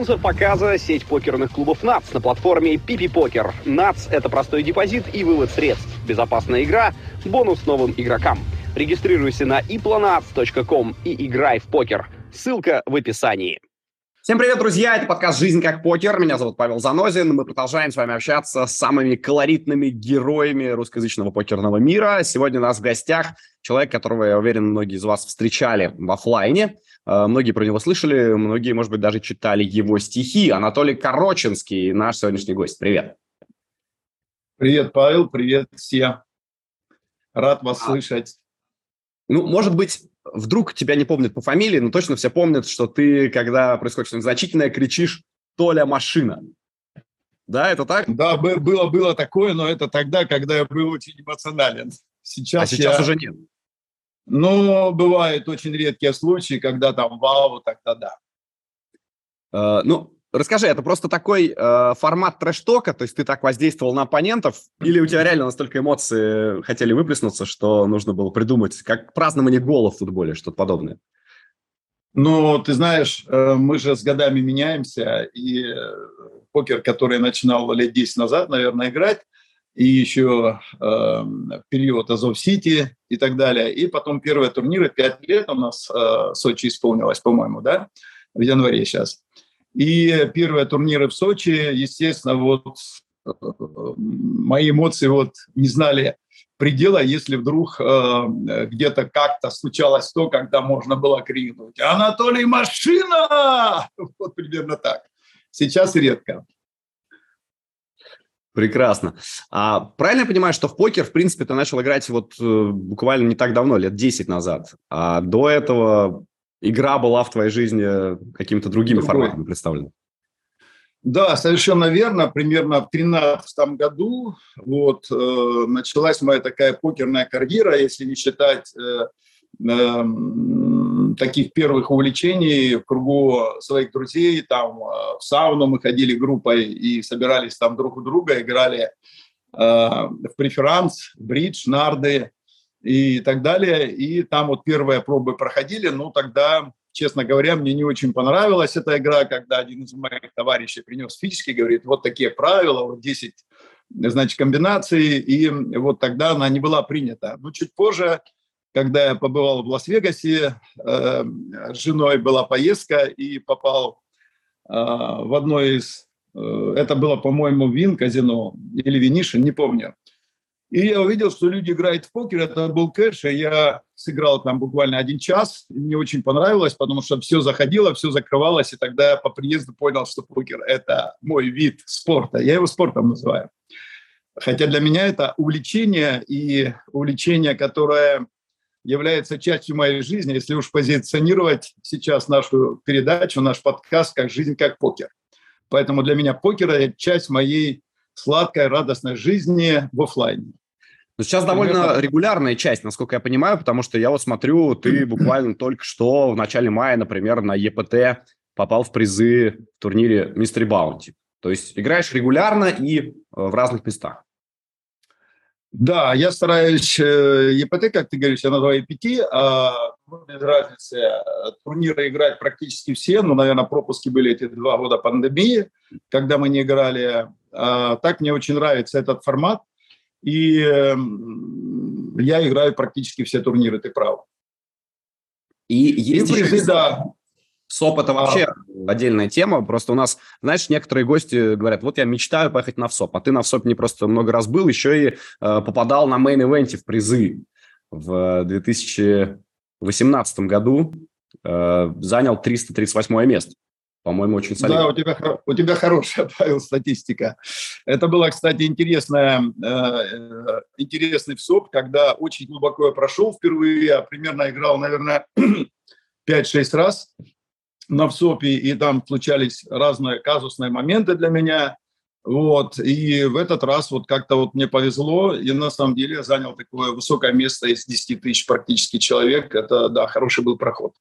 Спонсор показа – сеть покерных клубов НАЦ на платформе Пипи Покер. НАЦ – это простой депозит и вывод средств, безопасная игра, бонус новым игрокам. Регистрируйся на iplanac.com и играй в покер. Ссылка в описании. Всем привет, друзья! Это подкаст «Жизнь как покер». Меня зовут Павел Занозин. Мы продолжаем с вами общаться с самыми колоритными героями русскоязычного покерного мира. Сегодня у нас в гостях человек, которого, я уверен, многие из вас встречали в офлайне. Э, многие про него слышали, многие, может быть, даже читали его стихи. Анатолий Короченский, наш сегодняшний гость. Привет. Привет, Павел. Привет всем. Рад вас а. слышать. Ну, может быть, вдруг тебя не помнят по фамилии, но точно все помнят, что ты, когда происходит что-нибудь значительное, кричишь «Толя машина». Да, это так? Да, было, было такое, но это тогда, когда я был очень эмоционален. Сейчас а сейчас я... уже нет. Ну, бывают очень редкие случаи, когда там вау, тогда да. Uh, ну, расскажи, это просто такой uh, формат трэш-тока, то есть ты так воздействовал на оппонентов, или у тебя реально настолько эмоции хотели выплеснуться, что нужно было придумать, как празднование гола в футболе, что-то подобное? Ну, ты знаешь, э, мы же с годами меняемся, и э, покер, который я начинал лет 10 назад, наверное, играть, и еще э, период Азов-Сити и так далее. И потом первые турниры, пять лет у нас э, Сочи исполнилось, по-моему, да, в январе сейчас. И первые турниры в Сочи, естественно, вот э, мои эмоции вот не знали предела, если вдруг э, где-то как-то случалось то, когда можно было крикнуть «Анатолий, машина!» Вот примерно так. Сейчас редко. Прекрасно. А правильно я понимаю, что в покер, в принципе, ты начал играть вот э, буквально не так давно, лет 10 назад. А до этого игра была в твоей жизни какими-то другими Другой. форматами представлена? Да, совершенно верно. Примерно в 2013 году вот, э, началась моя такая покерная карьера, если не считать э, э, таких первых увлечений в кругу своих друзей. Там э, в сауну мы ходили группой и собирались там друг у друга, играли э, в преферанс, бридж, нарды и так далее. И там вот первые пробы проходили. Ну, тогда, честно говоря, мне не очень понравилась эта игра, когда один из моих товарищей принес физически, говорит, вот такие правила, вот 10 значит, комбинаций, и вот тогда она не была принята. Но чуть позже когда я побывал в Лас-Вегасе, э, с женой была поездка и попал э, в одно из, э, это было, по-моему, Вин казино или Винишин, не помню. И я увидел, что люди играют в покер, это был кэш, и я сыграл там буквально один час, и мне очень понравилось, потому что все заходило, все закрывалось, и тогда я по приезду понял, что покер – это мой вид спорта, я его спортом называю. Хотя для меня это увлечение, и увлечение, которое является частью моей жизни, если уж позиционировать сейчас нашу передачу, наш подкаст как «Жизнь как покер». Поэтому для меня покер – это часть моей сладкой, радостной жизни в офлайне. Но сейчас довольно регулярная часть, насколько я понимаю, потому что я вот смотрю, ты буквально только что в начале мая, например, на ЕПТ попал в призы в турнире Мистери Баунти. То есть играешь регулярно и э, в разных местах. Да, я стараюсь э, ЕПТ, как ты говоришь, я называю EPT, а без разницы, э, турниры играть практически все, ну, наверное, пропуски были эти два года пандемии, когда мы не играли. А, так мне очень нравится этот формат, и э, я играю практически все турниры, ты прав. И есть и призы, да. Это вообще а... отдельная тема. Просто у нас, знаешь, некоторые гости говорят, вот я мечтаю поехать на ВСОП, а ты на ВСОП не просто много раз был, еще и э, попадал на main event е в призы. В 2018 году э, занял 338 место. По-моему, очень солидно. Да, у тебя, у тебя хорошая, Павел, статистика. Это было, кстати, интересное, э, э интересный ВСОП, когда очень глубоко я прошел впервые. Я примерно играл, наверное, 5-6 раз на ВСОПе, и там случались разные казусные моменты для меня. Вот, и в этот раз вот как-то вот мне повезло, и на самом деле я занял такое высокое место из 10 тысяч практически человек. Это, да, хороший был проход.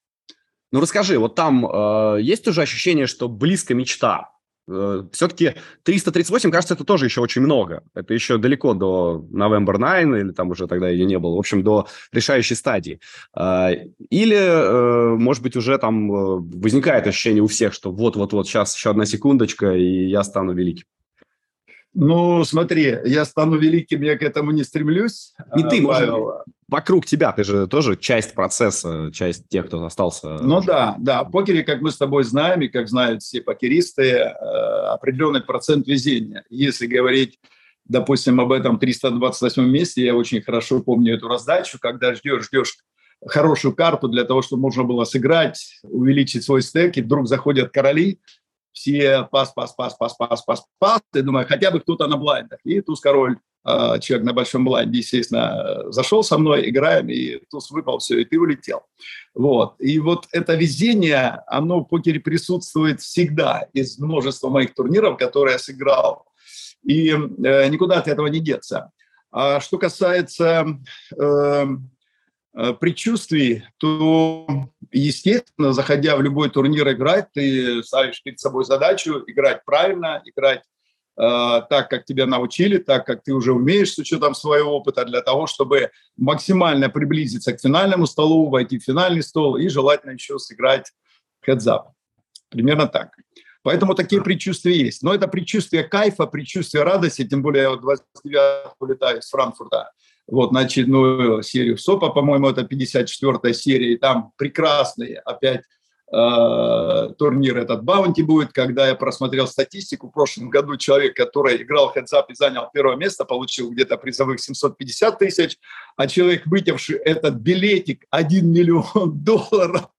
Ну расскажи, вот там э, есть уже ощущение, что близко мечта? э, все-таки 338, кажется, это тоже еще очень много. Это еще далеко до November 9, или там уже тогда ее не было. В общем, до решающей стадии. Э, или, э, может быть, уже там э, возникает ощущение у всех, что вот-вот-вот, сейчас еще одна секундочка, и я стану великим. Ну, смотри, я стану великим, я к этому не стремлюсь. И ты, может, вокруг тебя, ты же тоже часть процесса, часть тех, кто остался. Ну да, да. В покере, как мы с тобой знаем, и как знают все покеристы, э, определенный процент везения. Если говорить, допустим, об этом 328 месте, я очень хорошо помню эту раздачу, когда ждешь, ждешь хорошую карту для того, чтобы можно было сыграть, увеличить свой стек, и вдруг заходят короли, все пас, пас, пас, пас, пас, пас, пас. Ты думаешь, хотя бы кто-то на блайндах. И туз король, а, человек на большом блайнде, естественно, зашел со мной, играем, и туз выпал, все, и ты улетел. Вот. И вот это везение, оно в покере присутствует всегда из множества моих турниров, которые я сыграл. И э, никуда от этого не деться. А что касается э, Э, предчувствий, то, естественно, заходя в любой турнир играть, ты ставишь перед собой задачу играть правильно, играть э, так, как тебя научили, так, как ты уже умеешь с учетом своего опыта, для того, чтобы максимально приблизиться к финальному столу, войти в финальный стол и желательно еще сыграть heads-up. Примерно так. Поэтому такие предчувствия есть. Но это предчувствие кайфа, предчувствие радости, тем более я вот 29 улетаю из Франкфурта вот, на очередную серию СОПа, по-моему, это 54-я серия, и там прекрасный опять э, турнир этот Баунти будет, когда я просмотрел статистику, в прошлом году человек, который играл хедзап и занял первое место, получил где-то призовых 750 тысяч, а человек, вытявший этот билетик 1 миллион долларов,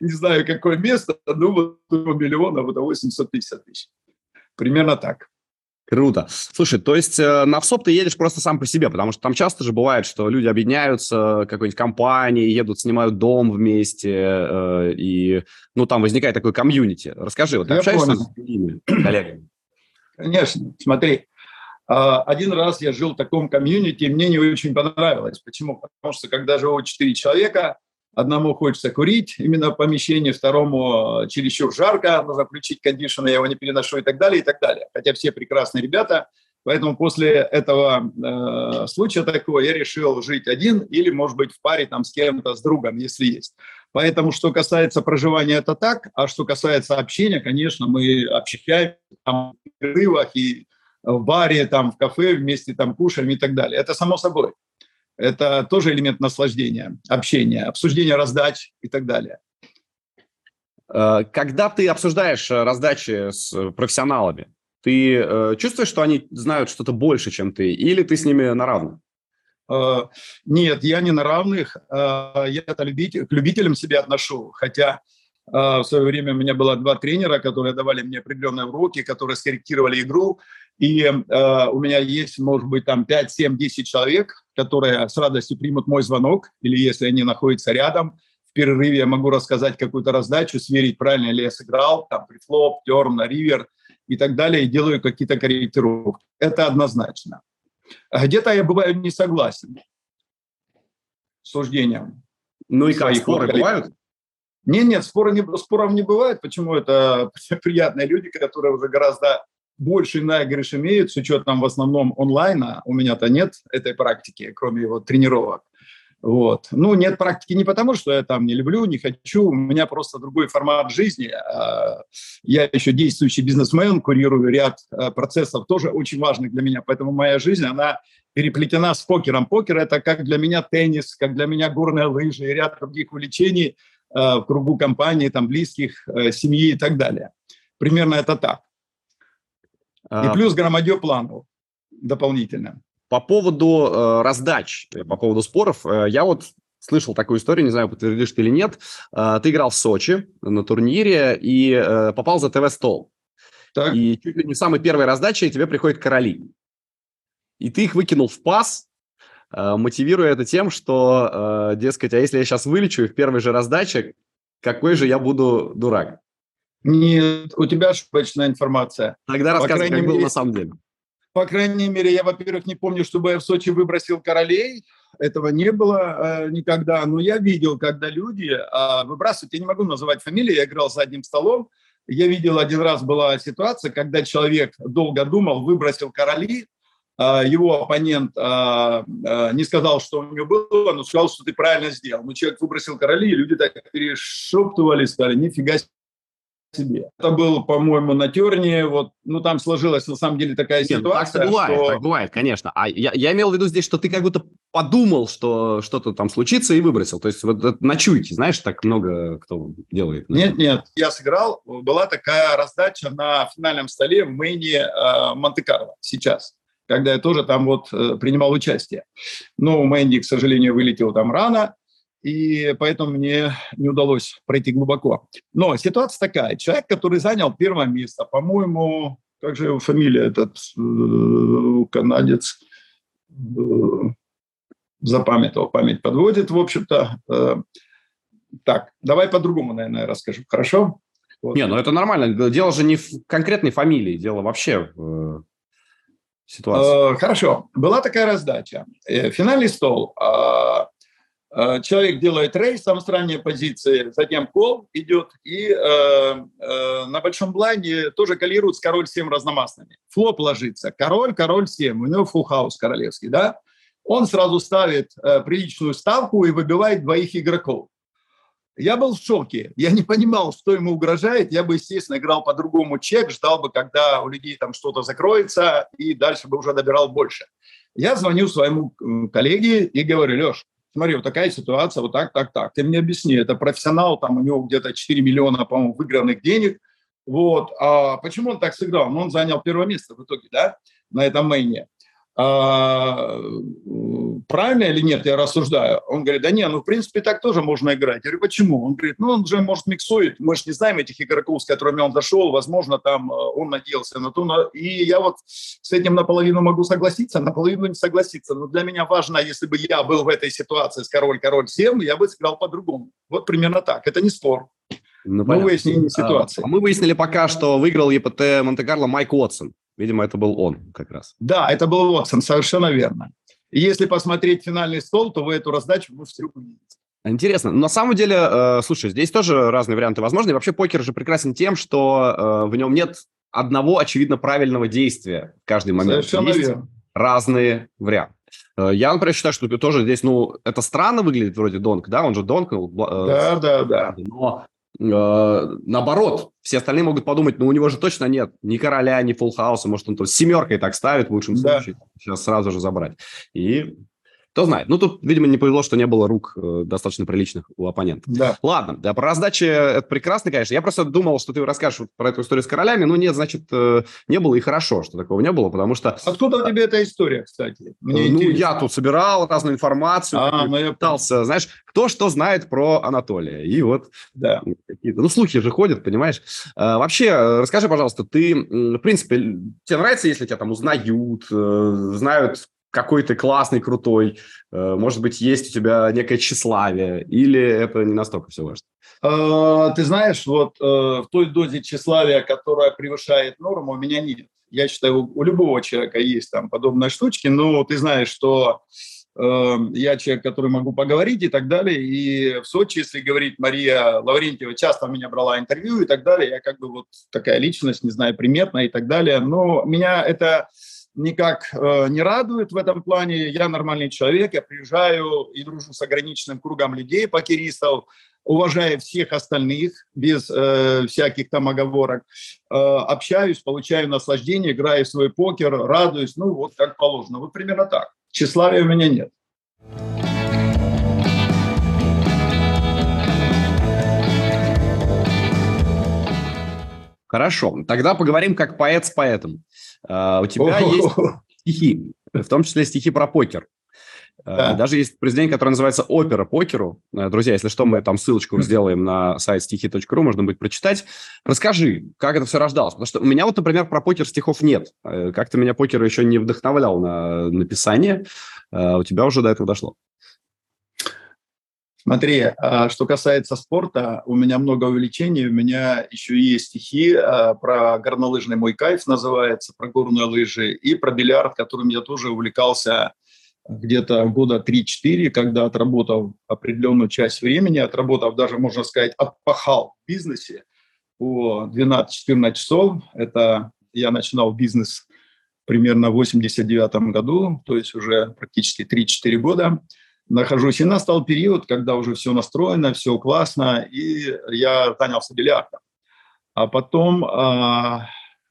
не знаю, какое место, ну, вот миллиона, вот 850 тысяч. Примерно так. Круто. Слушай, то есть э, на ВСОП ты едешь просто сам по себе, потому что там часто же бывает, что люди объединяются, какой-нибудь компании, едут, снимают дом вместе, э, и, ну, там возникает такой комьюнити. Расскажи, вот ты я общаешься понял. с другими коллегами? Конечно. Смотри, а, один раз я жил в таком комьюнити, мне не очень понравилось. Почему? Потому что когда живут четыре человека, Одному хочется курить именно в помещении, второму э, чересчур жарко, нужно включить кондишн, я его не переношу и так далее, и так далее. Хотя все прекрасные ребята. Поэтому после этого э, случая такого я решил жить один или, может быть, в паре там с кем-то, с другом, если есть. Поэтому, что касается проживания, это так. А что касается общения, конечно, мы общаемся там, в перерывах и в баре, там, в кафе вместе там кушаем и так далее. Это само собой. Это тоже элемент наслаждения, общения, обсуждения раздач и так далее. Э, когда ты обсуждаешь э, раздачи с э, профессионалами, ты чувствуешь, что они знают что-то больше, чем ты, или ты с ними на равных? Нет, я не на равных. Я это любитель, к любителям себя отношу. Хотя в свое время у меня было два тренера, которые давали мне определенные уроки, которые скорректировали игру. И э, у меня есть, может быть, там 5, 7, 10 человек, которые с радостью примут мой звонок, или если они находятся рядом, в перерыве я могу рассказать какую-то раздачу, сверить, правильно ли я сыграл, там, прифлоп, терн, на ривер и так далее, и делаю какие-то корректировки. Это однозначно. А где-то я бываю не согласен с суждением. Ну и как, споры бывают? Нет, нет, споры не, споров не бывает. Почему? Это приятные люди, которые уже гораздо больше наигрыш имеют с учетом в основном онлайна. У меня-то нет этой практики, кроме его тренировок. Вот. Ну, нет практики не потому, что я там не люблю, не хочу. У меня просто другой формат жизни. А, я еще действующий бизнесмен, курирую ряд а, процессов, тоже очень важных для меня. Поэтому моя жизнь, она переплетена с покером. Покер – это как для меня теннис, как для меня горные лыжи и ряд других увлечений в кругу компании, там, близких, семьи и так далее. Примерно это так. И а, плюс громадье планов дополнительно. По поводу э, раздач, по поводу споров, э, я вот слышал такую историю, не знаю, подтвердишь ты или нет. Э, ты играл в Сочи на турнире и э, попал за ТВ-стол. Так. И чуть ли не самой первой раздачей тебе приходят короли. И ты их выкинул в пас, э, мотивируя это тем, что, э, дескать, а если я сейчас вылечу и в первой же раздаче, какой же я буду дурак? Нет, у тебя ошибочная информация. Тогда рассказывай, как мере, было на самом деле. По крайней мере, я, во-первых, не помню, чтобы я в Сочи выбросил королей. Этого не было э, никогда. Но я видел, когда люди э, выбрасывают, я не могу называть фамилии, я играл за одним столом, Я видел один раз была ситуация, когда человек долго думал, выбросил короли, его оппонент а, а, не сказал, что у него было, но сказал, что ты правильно сделал. Но человек выбросил короли, и люди так перешептывали, сказали, нифига себе. Это был, по-моему, на терне, вот, ну, там сложилась, на самом деле, такая Нет, ситуация, ну, так бывает, что... так бывает, конечно. А я, я имел в виду здесь, что ты как будто подумал, что что-то там случится и выбросил. То есть вот на чуйке, знаешь, так много кто делает. Нет, нет, я сыграл, была такая раздача на финальном столе в Мэйне э, Монте-Карло сейчас когда я тоже там вот э, принимал участие. Но Мэнди, к сожалению, вылетел там рано, и поэтому мне не удалось пройти глубоко. Но ситуация такая. Человек, который занял первое место, по-моему, как же его фамилия, этот э, канадец, э, запамятовал, память подводит, в общем-то. Так, давай по-другому, наверное, расскажу. Хорошо? Вот. Не, ну это нормально. Дело же не в конкретной фамилии, дело вообще ситуации? Э, хорошо. Была такая раздача. Э, финальный стол. А, а, человек делает raise, там с ранней позиции, затем call идет, и э, на большом блайнде тоже коллируют король 7 разномастными. Флоп ложится. Король, король 7. У него фулл-хаус королевский, да? Он сразу ставит приличную ставку и выбивает двоих игроков. Я был в шоке. Я не понимал, что ему угрожает. Я бы, естественно, играл по-другому чек, ждал бы, когда у людей там что-то закроется, и дальше бы уже добирал больше. Я звоню своему коллеге и говорю, Леш, смотри, вот такая ситуация, вот так, так, так. Ты мне объясни, это профессионал, там у него где-то 4 миллиона, по-моему, выигранных денег. Вот. А почему он так сыграл? Ну, он занял первое место в итоге, да, на этом мейне. А, правильно или нет, я рассуждаю. Он говорит, да не, ну, в принципе, так тоже можно играть. Я говорю, почему? Он говорит, ну, он же, может, миксует. Мы же не знаем этих игроков, с которыми он зашел. Возможно, там э, он надеялся на то. И я вот с этим наполовину могу согласиться, наполовину не согласиться. Но для меня важно, если бы я был в этой ситуации с король-король 7, я бы сыграл по-другому. Вот примерно так. Это не спор. Ну, мы выяснили ситуацию. А, мы выяснили пока, что выиграл ЕПТ Монте-Карло Майк Уотсон. Видимо, это был он как раз. Да, это был Уотсон, совершенно верно. И если посмотреть финальный стол, то вы эту раздачу можете увидеть. Интересно. На самом деле, э, слушай, здесь тоже разные варианты возможны. И вообще покер же прекрасен тем, что э, в нем нет одного очевидно правильного действия в каждый момент. Совершенно Есть верно. разные варианты. Э, я, например, считаю, что тоже здесь, ну, это странно выглядит вроде donk, да, он же donk. Э, да, да, да. Но наоборот, все остальные могут подумать, ну, у него же точно нет ни короля, ни фулл-хауса, может, он то семеркой так ставит в лучшем да. случае, сейчас сразу же забрать. И кто знает. Ну, тут, видимо, не повезло, что не было рук э, достаточно приличных у оппонента. Да. Ладно, да, про раздачи это прекрасно, конечно. Я просто думал, что ты расскажешь вот про эту историю с королями. Ну, нет, значит, э, не было и хорошо, что такого не было, потому что... Откуда у тебя эта история, кстати? Мне ну, интересно. я тут собирал разную информацию, а, ну, я пытался, знаешь, кто что знает про Анатолия. И вот да. какие-то... Ну, слухи же ходят, понимаешь? А, вообще, э, расскажи, пожалуйста, ты, в принципе, тебе нравится, если тебя там узнают, знают какой ты классный, крутой, э, может быть, есть у тебя некое тщеславие, или это не настолько все важно? Э, ты знаешь, вот э, в той дозе тщеславия, которая превышает норму, у меня нет. Я считаю, у любого человека есть там подобные штучки, но ты знаешь, что я человек, который могу поговорить и так далее. И в Сочи, если говорить, Мария Лаврентьева часто меня брала интервью и так далее, я как бы вот такая личность, не знаю, приметная и так далее. Но меня это никак э, не радует в этом плане. Я нормальный человек, я приезжаю и дружу с ограниченным кругом людей, покеристов, уважая всех остальных, без э, всяких там оговорок, э, общаюсь, получаю наслаждение, играю в свой покер, радуюсь, ну вот как положено. Вот примерно так. Тщеславия у меня нет. Хорошо, тогда поговорим как поэт с поэтом. Uh, у тебя есть стихи, в том числе стихи про покер. А, да. Даже есть произведение, которое называется «Опера покеру». Э, друзья, если что, мы там ссылочку сделаем на сайт стихи.ру, можно будет прочитать. Расскажи, как это все рождалось? Потому что у меня вот, например, про покер стихов нет. Как-то меня покер еще не вдохновлял на написание. У тебя уже до этого дошло. Смотри, а, что касается спорта, у меня много увлечений, у меня еще есть стихи а, про горнолыжный мой кайф называется, про горные лыжи, и про бильярд, которым я тоже увлекался где-то года 3-4, когда отработал определенную часть времени, отработав даже, можно сказать, отпахал в бизнесе, по 12-14 часов. Это я начинал бизнес примерно в 89 году, то есть уже практически 3-4 года нахожусь. И настал период, когда уже все настроено, все классно, и я занялся бильярдом. А потом э,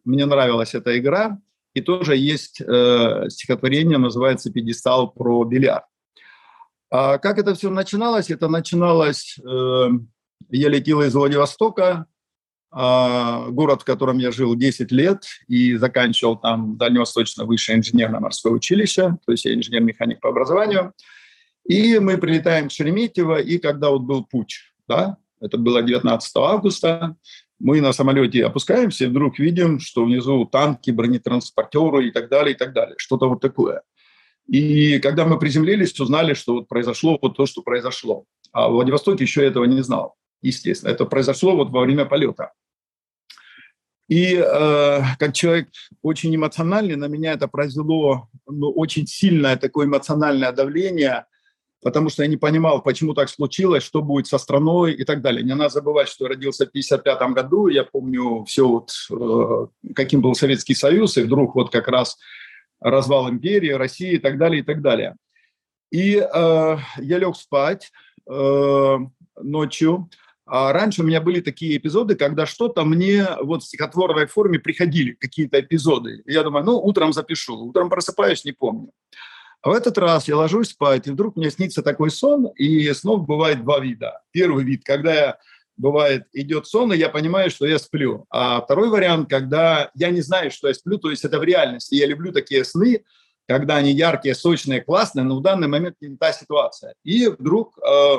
мне нравилась эта игра, и тоже есть э, стихотворение, называется «Пьедестал про бильярд». А как это все начиналось? Это начиналось, э, я летел из Владивостока, э, город, в котором я жил 10 лет, и заканчивал там Дальневосточное высшее инженерно-морское училище, то есть я инженер-механик по образованию. И мы прилетаем в Шереметьево, и когда вот был путь, да, это было 19 августа, мы на самолете опускаемся, и вдруг видим, что внизу танки, бронетранспортеры и так далее, и так далее. Что-то вот такое. И когда мы приземлились, узнали, что вот произошло вот то, что произошло. А в Владивостоке еще этого не знал, естественно. Это произошло вот во время полета. И э, как человек очень эмоциональный, на меня это произвело ну, очень сильное такое эмоциональное давление – потому что я не понимал, почему так случилось, что будет со страной и так далее. Не надо забывать, что я родился в 1955 году, я помню все, вот, э, каким был Советский Союз, и вдруг вот как раз развал империи, России и так далее, и так далее. И э, я лег спать э, ночью, а раньше у меня были такие эпизоды, когда что-то мне вот в стихотворной форме приходили, какие-то эпизоды. Я думаю, ну, утром запишу. Утром просыпаюсь, не помню. А в этот раз я ложусь спать, и вдруг мне снится такой сон, и снов бывает два вида. Первый вид, когда я бывает, идет сон, и я понимаю, что я сплю. А второй вариант, когда я не знаю, что я сплю, то есть это в реальности. Я люблю такие сны, когда они яркие, сочные, классные, но в данный момент не та ситуация. И вдруг э,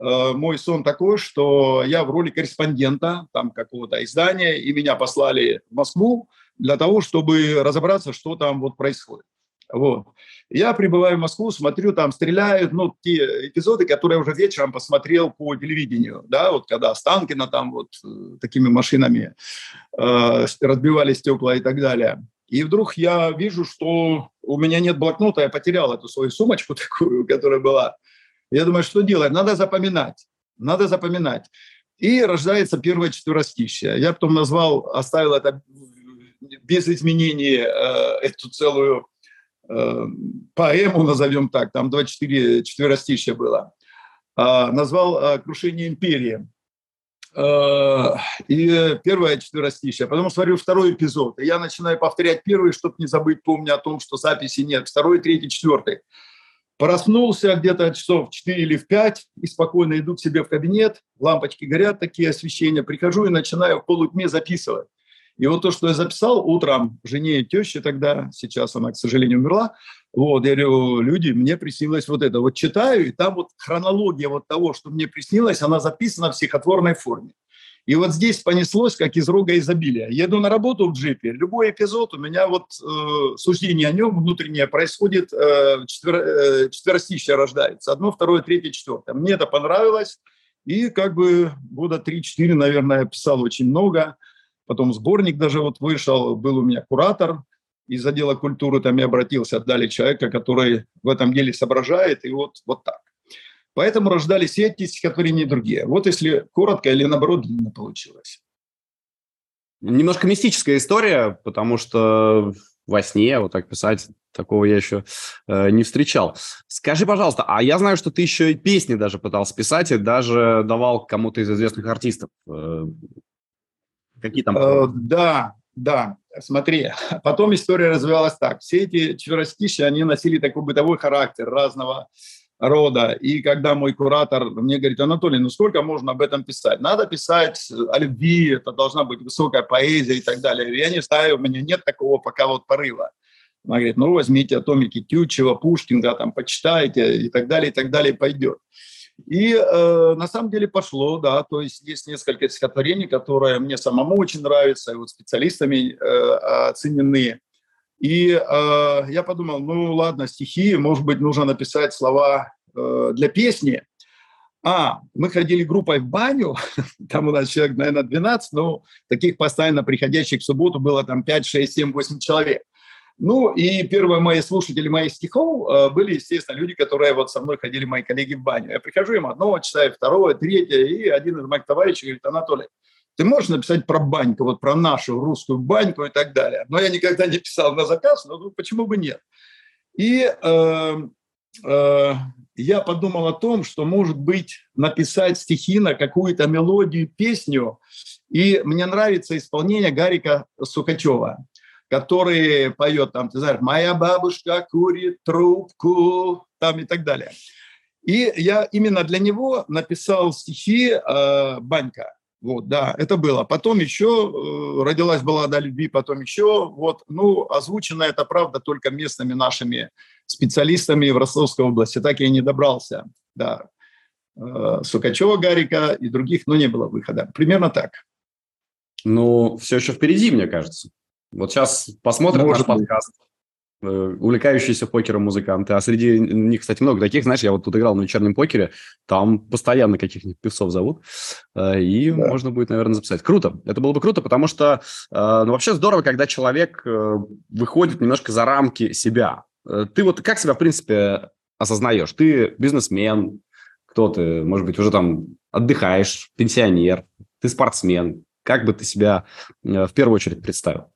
э, мой сон такой, что я в роли корреспондента там какого-то издания, и меня послали в Москву для того, чтобы разобраться, что там вот происходит. Вот. Я прибываю в Москву, смотрю, там стреляют, ну, те эпизоды, которые я уже вечером посмотрел по телевидению, да, вот когда Останкина там вот э, такими машинами э, разбивали стекла и так далее. И вдруг я вижу, что у меня нет блокнота, я потерял эту свою сумочку такую, которая была. Я думаю, что делать? Надо запоминать, надо запоминать. И рождается первое четверостище. Я потом назвал, оставил это без изменений, э, эту целую поэму, назовем так, там 24 четверостища было, а, назвал э, «Крушение империи». Э, и первое четверостище, потом смотрю второй эпизод, и я начинаю повторять первый, чтобы не забыть, помню о том, что записи нет, второй, третий, четвертый. Проснулся где-то часов в 4 или в 5 и спокойно иду к себе в кабинет, лампочки горят, такие освещения, прихожу и начинаю в полутьме записывать. И вот то, что я записал утром жене и теще тогда, сейчас она, к сожалению, умерла, вот, я говорю, люди, мне приснилось вот это. Вот читаю, и там вот хронология вот того, что мне приснилось, она записана в стихотворной форме. И вот здесь понеслось, как из рога изобилия. Еду на работу в джипе, любой эпизод, у меня вот э, суждение о нем внутреннее происходит, э, четвер, э, четверостище рождается. Одно, второе, третье, четвертое. Мне это понравилось, и как бы года 3-4, наверное, я писал очень много – потом сборник даже вот вышел, был у меня куратор из отдела культуры, там я обратился, отдали человека, который в этом деле соображает, и вот, вот так. Поэтому рождались эти стихотворения и другие. Вот если коротко или наоборот длинно получилось. Немножко мистическая история, потому что во сне вот так писать, такого я еще э, не встречал. Скажи, пожалуйста, а я знаю, что ты еще и песни даже пытался писать и даже давал кому-то из известных артистов. Э, Какие там? Э, да, да. Смотри, потом история развивалась так. Все эти четверостища, они носили такой бытовой характер разного рода. И когда мой куратор мне говорит, Анатолий, ну сколько можно об этом писать? Надо писать о любви, это должна быть высокая поэзия и так далее. Я не знаю, у меня нет такого пока вот порыва. Она говорит, ну возьмите атомики Тютчева, Пушкина, там почитайте и так далее, и так далее, пойдет. И э, на самом деле пошло, да, то есть есть несколько стихотворений, которые мне самому очень нравятся, и вот специалистами э, оценены. И э, я подумал, ну ладно, стихи, может быть, нужно написать слова э, для песни. А, мы ходили группой в баню, там у нас человек, наверное, 12, но таких постоянно приходящих в субботу было там 5, 6, 7, 8 человек. Ну и первые мои слушатели моих стихов э, были, естественно, люди, которые вот со мной ходили, мои коллеги в баню. Я прихожу им одного, читаю второго, третье, и один из моих товарищей говорит, Анатолий, Ты можешь написать про баньку, вот про нашу русскую баньку и так далее. Но я никогда не писал на заказ, но ну, почему бы нет? И э, э, я подумал о том, что, может быть, написать стихи на какую-то мелодию, песню. И мне нравится исполнение Гарика Сукачева, который поет там, ты знаешь, «Моя бабушка курит трубку», там и так далее. И я именно для него написал стихи э, «Банька». Вот, да, это было. Потом еще э, родилась баллада о любви, потом еще, вот, ну, озвучено это, правда, только местными нашими специалистами в Ростовской области. Так я и не добрался, да. Э, Сукачева, Гарика и других, но не было выхода. Примерно так. Ну, все еще впереди, мне кажется. Вот сейчас посмотрим Может наш подкаст. Э, увлекающиеся покером музыканты. А среди них, кстати, много таких. Знаешь, я вот тут играл на вечернем покере, там постоянно каких-нибудь певцов зовут, э, и да. можно будет, наверное, записать. Круто. Это было бы круто, потому что э, ну, вообще здорово, когда человек выходит немножко за рамки себя. Ты вот как себя, в принципе, осознаешь? Ты бизнесмен, кто ты? Может быть, уже там отдыхаешь, пенсионер, ты спортсмен. Как бы ты себя в первую очередь представил?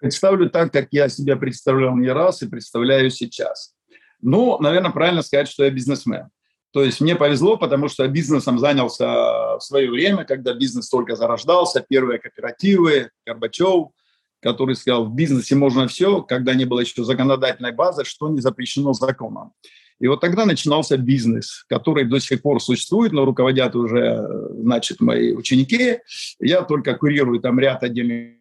Представлю так, как я себя представлял не раз и представляю сейчас. Ну, наверное, правильно сказать, что я бизнесмен. То есть мне повезло, потому что бизнесом занялся в свое время, когда бизнес только зарождался, первые кооперативы, Горбачев, который сказал, в бизнесе можно все, когда не было еще законодательной базы, что не запрещено законом. И вот тогда начинался бизнес, который до сих пор существует, но руководят уже, значит, мои ученики. Я только курирую там ряд отдельных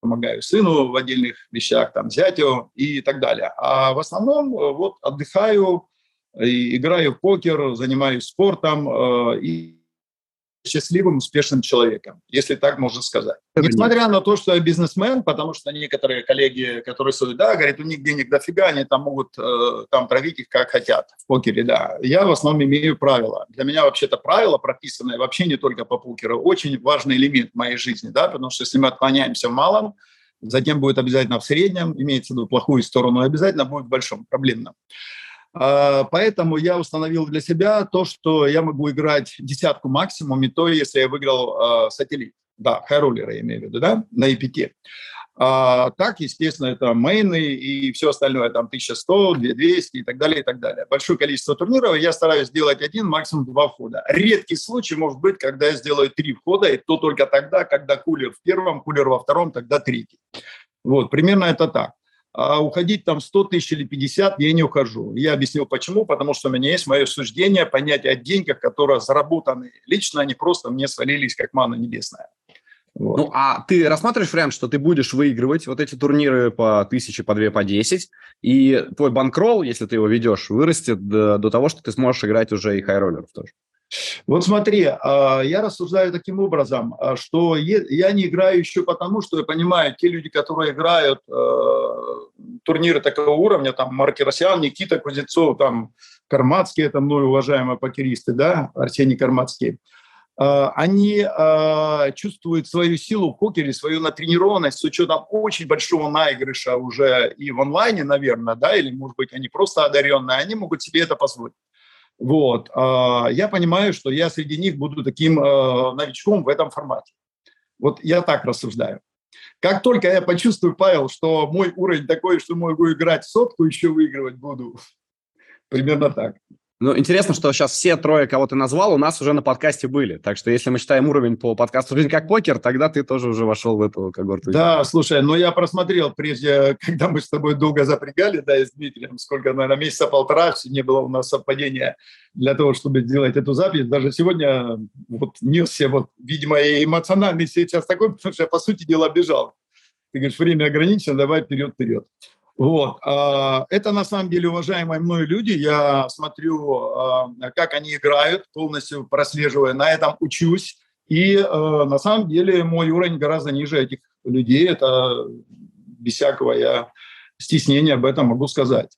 помогаю сыну в отдельных вещах, там, зятю и так далее. А в основном э, вот отдыхаю, играю в покер, занимаюсь спортом э, и счастливым, успешным человеком, если так можно сказать. Несмотря на то, что я бизнесмен, потому что некоторые коллеги, которые судят, да, говорят, у них денег дофига, они там могут э, там травить их как хотят в покере, да. Я в основном имею правила. Для меня вообще-то правила прописанные вообще не только по покеру, очень важный элемент моей жизни, да, потому что если мы отклоняемся в малом, затем будет обязательно в среднем, имеется в виду плохую сторону, обязательно будет в большом, проблемном. А, поэтому я установил для себя то, что я могу играть десятку максимум, и то, если я выиграл э, сателлит. Да, хайроллеры я имею в виду, да, на EPT. А, так, естественно, это мейны и все остальное, там 1100, 2200 и так далее, и так далее. Большое количество турниров, я стараюсь сделать один, максимум два входа. Редкий случай может быть, когда я сделаю три входа, и то только тогда, когда кулер в первом, кулер во втором, тогда третий. Вот, примерно это так а уходить там 100 тысяч или 50 я не ухожу. Я объяснил почему, потому что у меня есть мое суждение, понятие о деньгах, которые заработаны лично, они просто мне свалились как мана небесная. Вот. Ну, а ты рассматриваешь вариант, что ты будешь выигрывать вот эти турниры по тысяче, по две, по десять, и твой банкролл, если ты его ведешь, вырастет до, до того, что ты сможешь играть уже и хайроллеров тоже? Вот смотри, а, я рассуждаю таким образом, а, что я не играю еще потому, что я понимаю, те люди, которые играют а, турниры такого уровня, там Маркиросян, Никита Кузнецов, там Кармацкий, это мной уважаемые покеристы, да, Арсений Кармацкий, они чувствуют свою силу в покере, свою натренированность с учетом очень большого наигрыша уже и в онлайне, наверное, да, или, может быть, они просто одаренные, они могут себе это позволить. Вот. А, я понимаю, что я среди них буду таким э, новичком в этом формате. Вот я так рассуждаю. Как только я почувствую, Павел, что мой уровень такой, что могу играть сотку, еще выигрывать буду. Примерно так. Ну, интересно, что сейчас все трое, кого ты назвал, у нас уже на подкасте были. Так что если мы считаем уровень по подкасту «Жизнь как покер», тогда ты тоже уже вошел в эту когорту. Да, слушай, ну я просмотрел прежде, когда мы с тобой долго запрягали, да, и с Дмитрием, сколько, наверное, месяца полтора не было у нас совпадения для того, чтобы сделать эту запись. Даже сегодня вот несся, вот, видимо, и эмоциональный сейчас такой, потому что я, по сути дела, бежал. Ты говоришь, время ограничено, давай вперед-вперед. Вот. А, это на самом деле уважаемые мной люди. Я смотрю, а, как они играют, полностью прослеживая, на этом учусь. И а, на самом деле мой уровень гораздо ниже этих людей. Это без всякого я стеснения об этом могу сказать.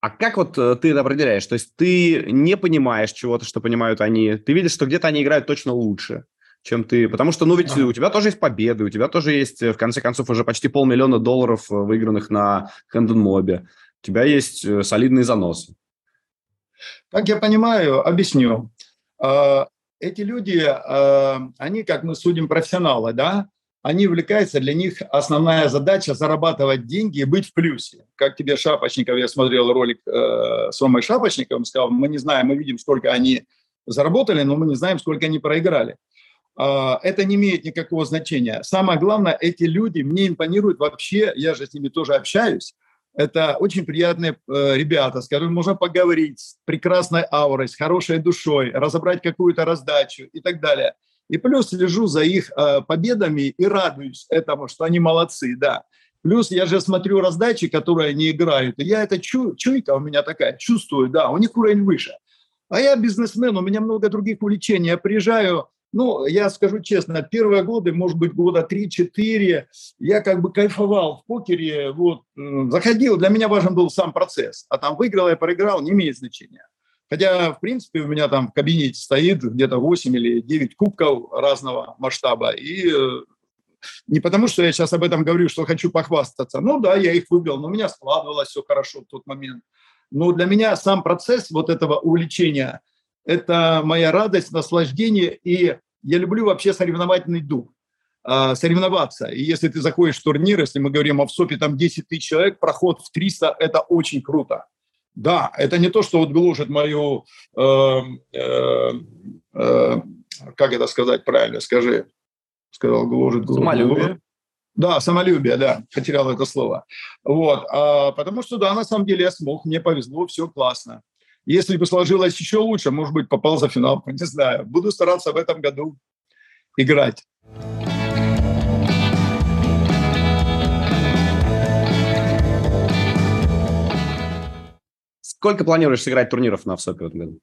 А как вот э, ты это определяешь? То есть ты не понимаешь чего-то, что понимают они, ты видишь, что где-то они играют точно лучше чем ты. Потому что, ну, ведь у тебя тоже есть победы, у тебя тоже есть, э, в конце концов, уже почти полмиллиона долларов э, выигранных на Хэнденмобе. У тебя есть э, солидные заносы. Как я понимаю, объясню. Эти люди, они, как мы судим профессионалы, да, они увлекаются, для них основная задача зарабатывать деньги и быть в плюсе. Как тебе Шапочников, я смотрел ролик э, с Ромой Шапочниковым, сказал, мы не знаем, мы видим, сколько они заработали, но мы не знаем, сколько они проиграли. А, это не имеет никакого значения. Самое главное, эти люди мне импонируют вообще, я же с ними тоже общаюсь, это очень приятные э, ребята, с которыми можно поговорить, с прекрасной аурой, с хорошей душой, разобрать какую-то раздачу и так далее. И плюс слежу за их э, победами и радуюсь этому, что они молодцы, да. Плюс я же смотрю раздачи, которые они играют, и я это чу, чуйка у меня такая, чувствую, да, у них уровень выше. А я бизнесмен, у меня много других увлечений. Я приезжаю ну, я скажу честно, первые годы, может быть, года 3-4, я как бы кайфовал в покере, вот, заходил, для меня важен был сам процесс, а там выиграл я, проиграл, не имеет значения. Хотя, в принципе, у меня там в кабинете стоит где-то 8 или 9 кубков разного масштаба, и э, не потому, что я сейчас об этом говорю, что хочу похвастаться. Ну да, я их выиграл, но у меня складывалось все хорошо в тот момент. Но для меня сам процесс вот этого увлечения – это моя радость, наслаждение, и я люблю вообще соревновательный дух а, соревноваться. И если ты заходишь в турнир, если мы говорим о ВСОПе, там 10 тысяч человек, проход в 300 – это очень круто. Да, это не то, что вот гложет мою, э, э, э, как это сказать правильно, скажи, сказал гложет. гложет самолюбие. Да, самолюбие, да, потерял это слово. Вот, а, потому что, да, на самом деле я смог, мне повезло, все классно. Если бы сложилось еще лучше, может быть, попал за финал, не знаю. Буду стараться в этом году играть. Сколько планируешь сыграть турниров на ВСОПе в этом году?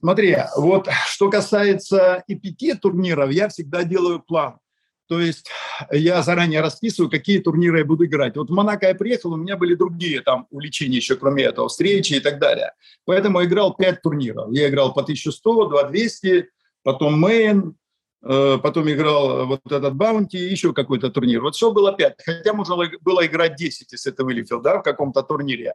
Смотри, вот что касается и пяти турниров, я всегда делаю план. То есть я заранее расписываю, какие турниры я буду играть. Вот в Монако я приехал, у меня были другие там увлечения еще, кроме этого, встречи и так далее. Поэтому я играл 5 турниров. Я играл по 1100, 2200, потом main, э, потом играл вот этот баунти, еще какой-то турнир. Вот все было 5. Хотя можно было играть 10, если ты вылетел да, в каком-то турнире.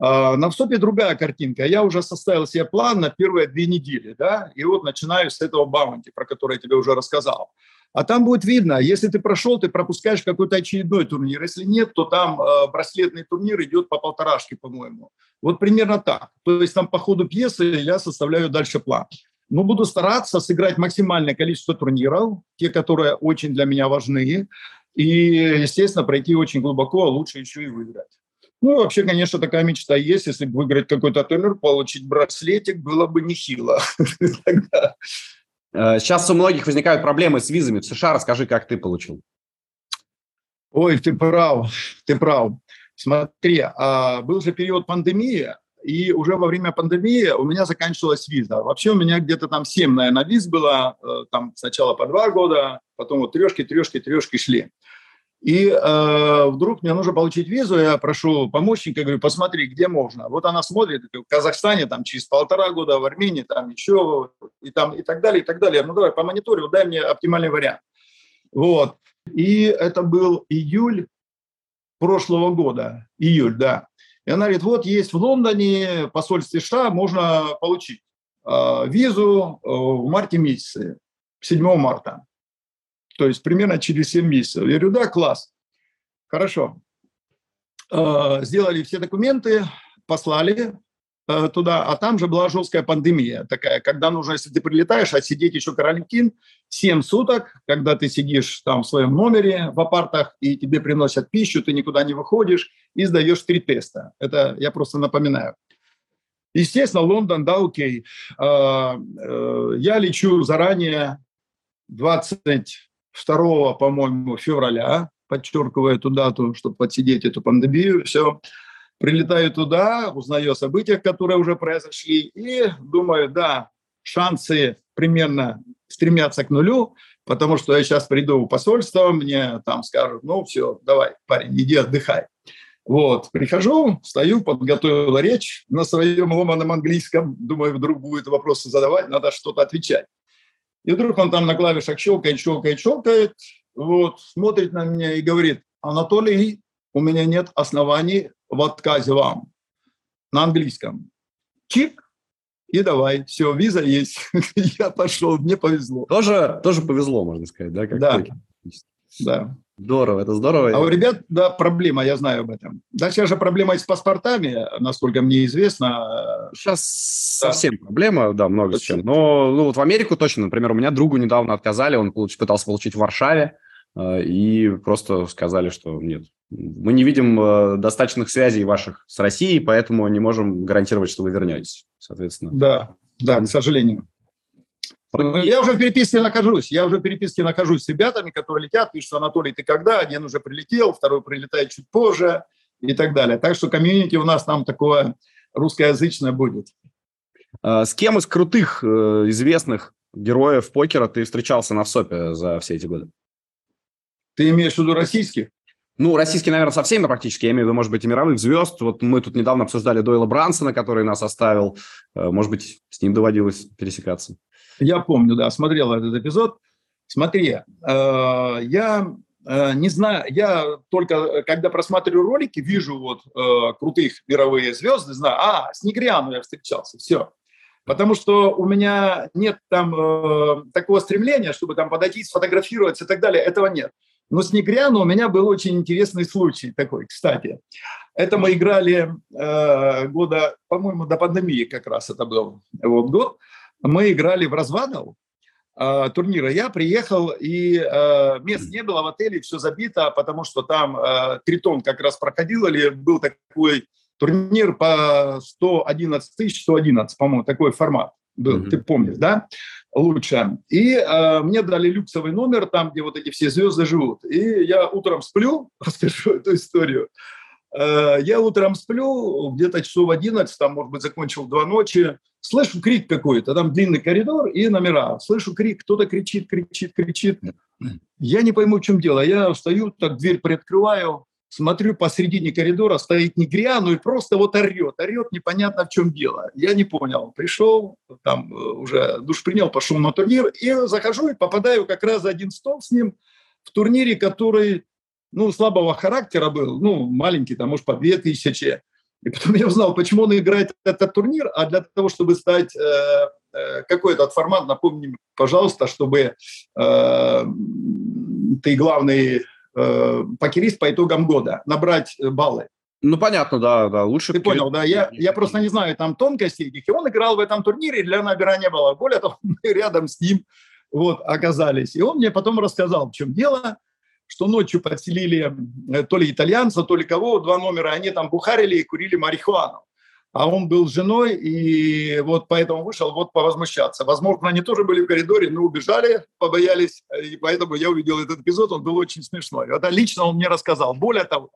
А, на WSOP е другая картинка. Я уже составил себе план на первые две недели, да, и вот начинаю с этого баунти, про который я тебе уже рассказал. А там будет видно, если ты прошел, ты пропускаешь какой-то очередной турнир. Если нет, то там э, браслетный турнир идет по полторашке, по-моему. Вот примерно так. То есть там по ходу пьесы я составляю дальше план. Но буду стараться сыграть максимальное количество турниров, те, которые очень для меня важны, и, естественно, пройти очень глубоко, а лучше еще и выиграть. Ну, вообще, конечно, такая мечта есть. Если бы выиграть какой-то турнир, получить браслетик, было бы нехило. сейчас у многих возникают проблемы с визами в США. Расскажи, как ты получил. Ой, ты прав, ты прав. Смотри, а, был же период пандемии, и уже во время пандемии у меня заканчивалась виза. Вообще у меня где-то там 7, наверное, виз было. Э, там сначала по два года, потом вот трешки, трешки, трешки шли. И э, вдруг мне нужно получить визу, я прошу помощника, говорю, посмотри, где можно. Вот она смотрит, в Казахстане там через полтора года, в Армении там еще, и, там, и так далее, и так далее. Ну давай, по мониторю, дай мне оптимальный вариант. Вот. И это был июль прошлого года, июль, да. И она говорит, вот есть в Лондоне посольство США, можно получить э, визу э, в марте месяце, 7 марта то есть примерно через 7 месяцев. Я говорю, да, класс, хорошо. Э, сделали все документы, послали э, туда, а там же была жесткая пандемия такая, когда нужно, если ты прилетаешь, отсидеть еще карантин 7 суток, когда ты сидишь там в своем номере в апартах, и тебе приносят пищу, ты никуда не выходишь, и сдаешь три теста. Это я просто напоминаю. Естественно, Лондон, да, окей. Э, я лечу заранее 20 2, по-моему, февраля, подчеркиваю эту дату, чтобы подсидеть эту пандемию, все. Прилетаю туда, узнаю о событиях, которые уже произошли, и думаю, да, шансы примерно стремятся к нулю, потому что я сейчас приду в посольство, мне там скажут, ну все, давай, парень, иди отдыхай. Вот, прихожу, стою, подготовил речь на своем ломаном английском, думаю, вдруг будет вопросы задавать, надо что-то отвечать. И вдруг он там на клавишах щелкает, щелкает, щелкает, вот, смотрит на меня и говорит, Анатолий, у меня нет оснований в отказе вам. На английском. Чик. и давай, все, виза есть. я пошел, мне повезло. Тоже, тоже повезло, можно сказать, да? Как да. Да. Здорово, это здорово. А у ребят, да, проблема, я знаю об этом. Да, сейчас же проблема и с паспортами, насколько мне известно. Сейчас да. совсем проблема, да, много с чем. Но ну, вот в Америку точно, например, у меня другу недавно отказали, он получ, пытался получить в Варшаве, э, и просто сказали, что нет, мы не видим э, достаточных связей ваших с Россией, поэтому не можем гарантировать, что вы вернетесь, соответственно. Да, да, к сожалению. Я уже в переписке нахожусь. Я уже в переписке нахожусь с ребятами, которые летят, пишут, Анатолий, ты когда? Один уже прилетел, второй прилетает чуть позже и так далее. Так что комьюнити у нас там такое русскоязычное будет. А с кем из крутых, э, известных героев покера ты встречался на ВСОПе за все эти годы? Ты имеешь в виду российских? Ну, российские, наверное, со всеми практически. Я имею в виду, может быть, и мировых звезд. Вот мы тут недавно обсуждали Дойла Брансона, который нас оставил. Э, может быть, с ним доводилось пересекаться. Я помню, да, смотрел этот эпизод. Смотри, э, я э, не знаю, я только э, когда просматриваю ролики, вижу вот э, крутых мировые звезды, знаю, а, с Негриану я встречался, все. Потому что у меня нет там э, такого стремления, чтобы там подойти, сфотографироваться и так далее, этого нет. Но с Негриану у меня был очень интересный случай такой, кстати. Это мы играли э, года, по-моему, до пандемии как раз это был вот год мы играли в Развадов э, турнира. Я приехал, и э, мест не было в отеле, все забито, потому что там э, Тритон как раз проходил, или был такой турнир по 111 тысяч, 111, по-моему, такой формат был, mm-hmm. ты помнишь, да? Лучше. И э, мне дали люксовый номер, там, где вот эти все звезды живут. И я утром сплю, расскажу эту историю. Э, я утром сплю, где-то часов 11, там, может быть, закончил два ночи, слышу крик какой-то, там длинный коридор и номера. Слышу крик, кто-то кричит, кричит, кричит. Я не пойму, в чем дело. Я встаю, так дверь приоткрываю, смотрю, посередине коридора стоит Негриану и просто вот орет, орет, непонятно в чем дело. Я не понял. Пришел, там э, уже душ принял, пошел на турнир, и захожу и попадаю как раз за один стол с ним в турнире, который, ну, слабого характера был, ну, маленький, там, может, по две тысячи. И потом я узнал, почему он играет этот турнир, а для того, чтобы стать э, э, какой этот формат, напомни, пожалуйста, чтобы э, ты главный э, покерист по итогам года, набрать баллы. Ну, понятно, да, да, лучше... Ты понял, да, я, я просто не знаю там тонкостей этих, и он играл в этом турнире, для набира не было. Более того, мы рядом с ним вот оказались. И он мне потом рассказал, в чем дело, что ночью подселили э, то ли итальянца, то ли кого, два номера, они там бухарили и курили марихуану. А он был женой, и вот поэтому вышел вот повозмущаться. Возможно, они тоже были в коридоре, но убежали, побоялись, и поэтому я увидел этот эпизод, он был очень смешной. Это лично он мне рассказал. Более того,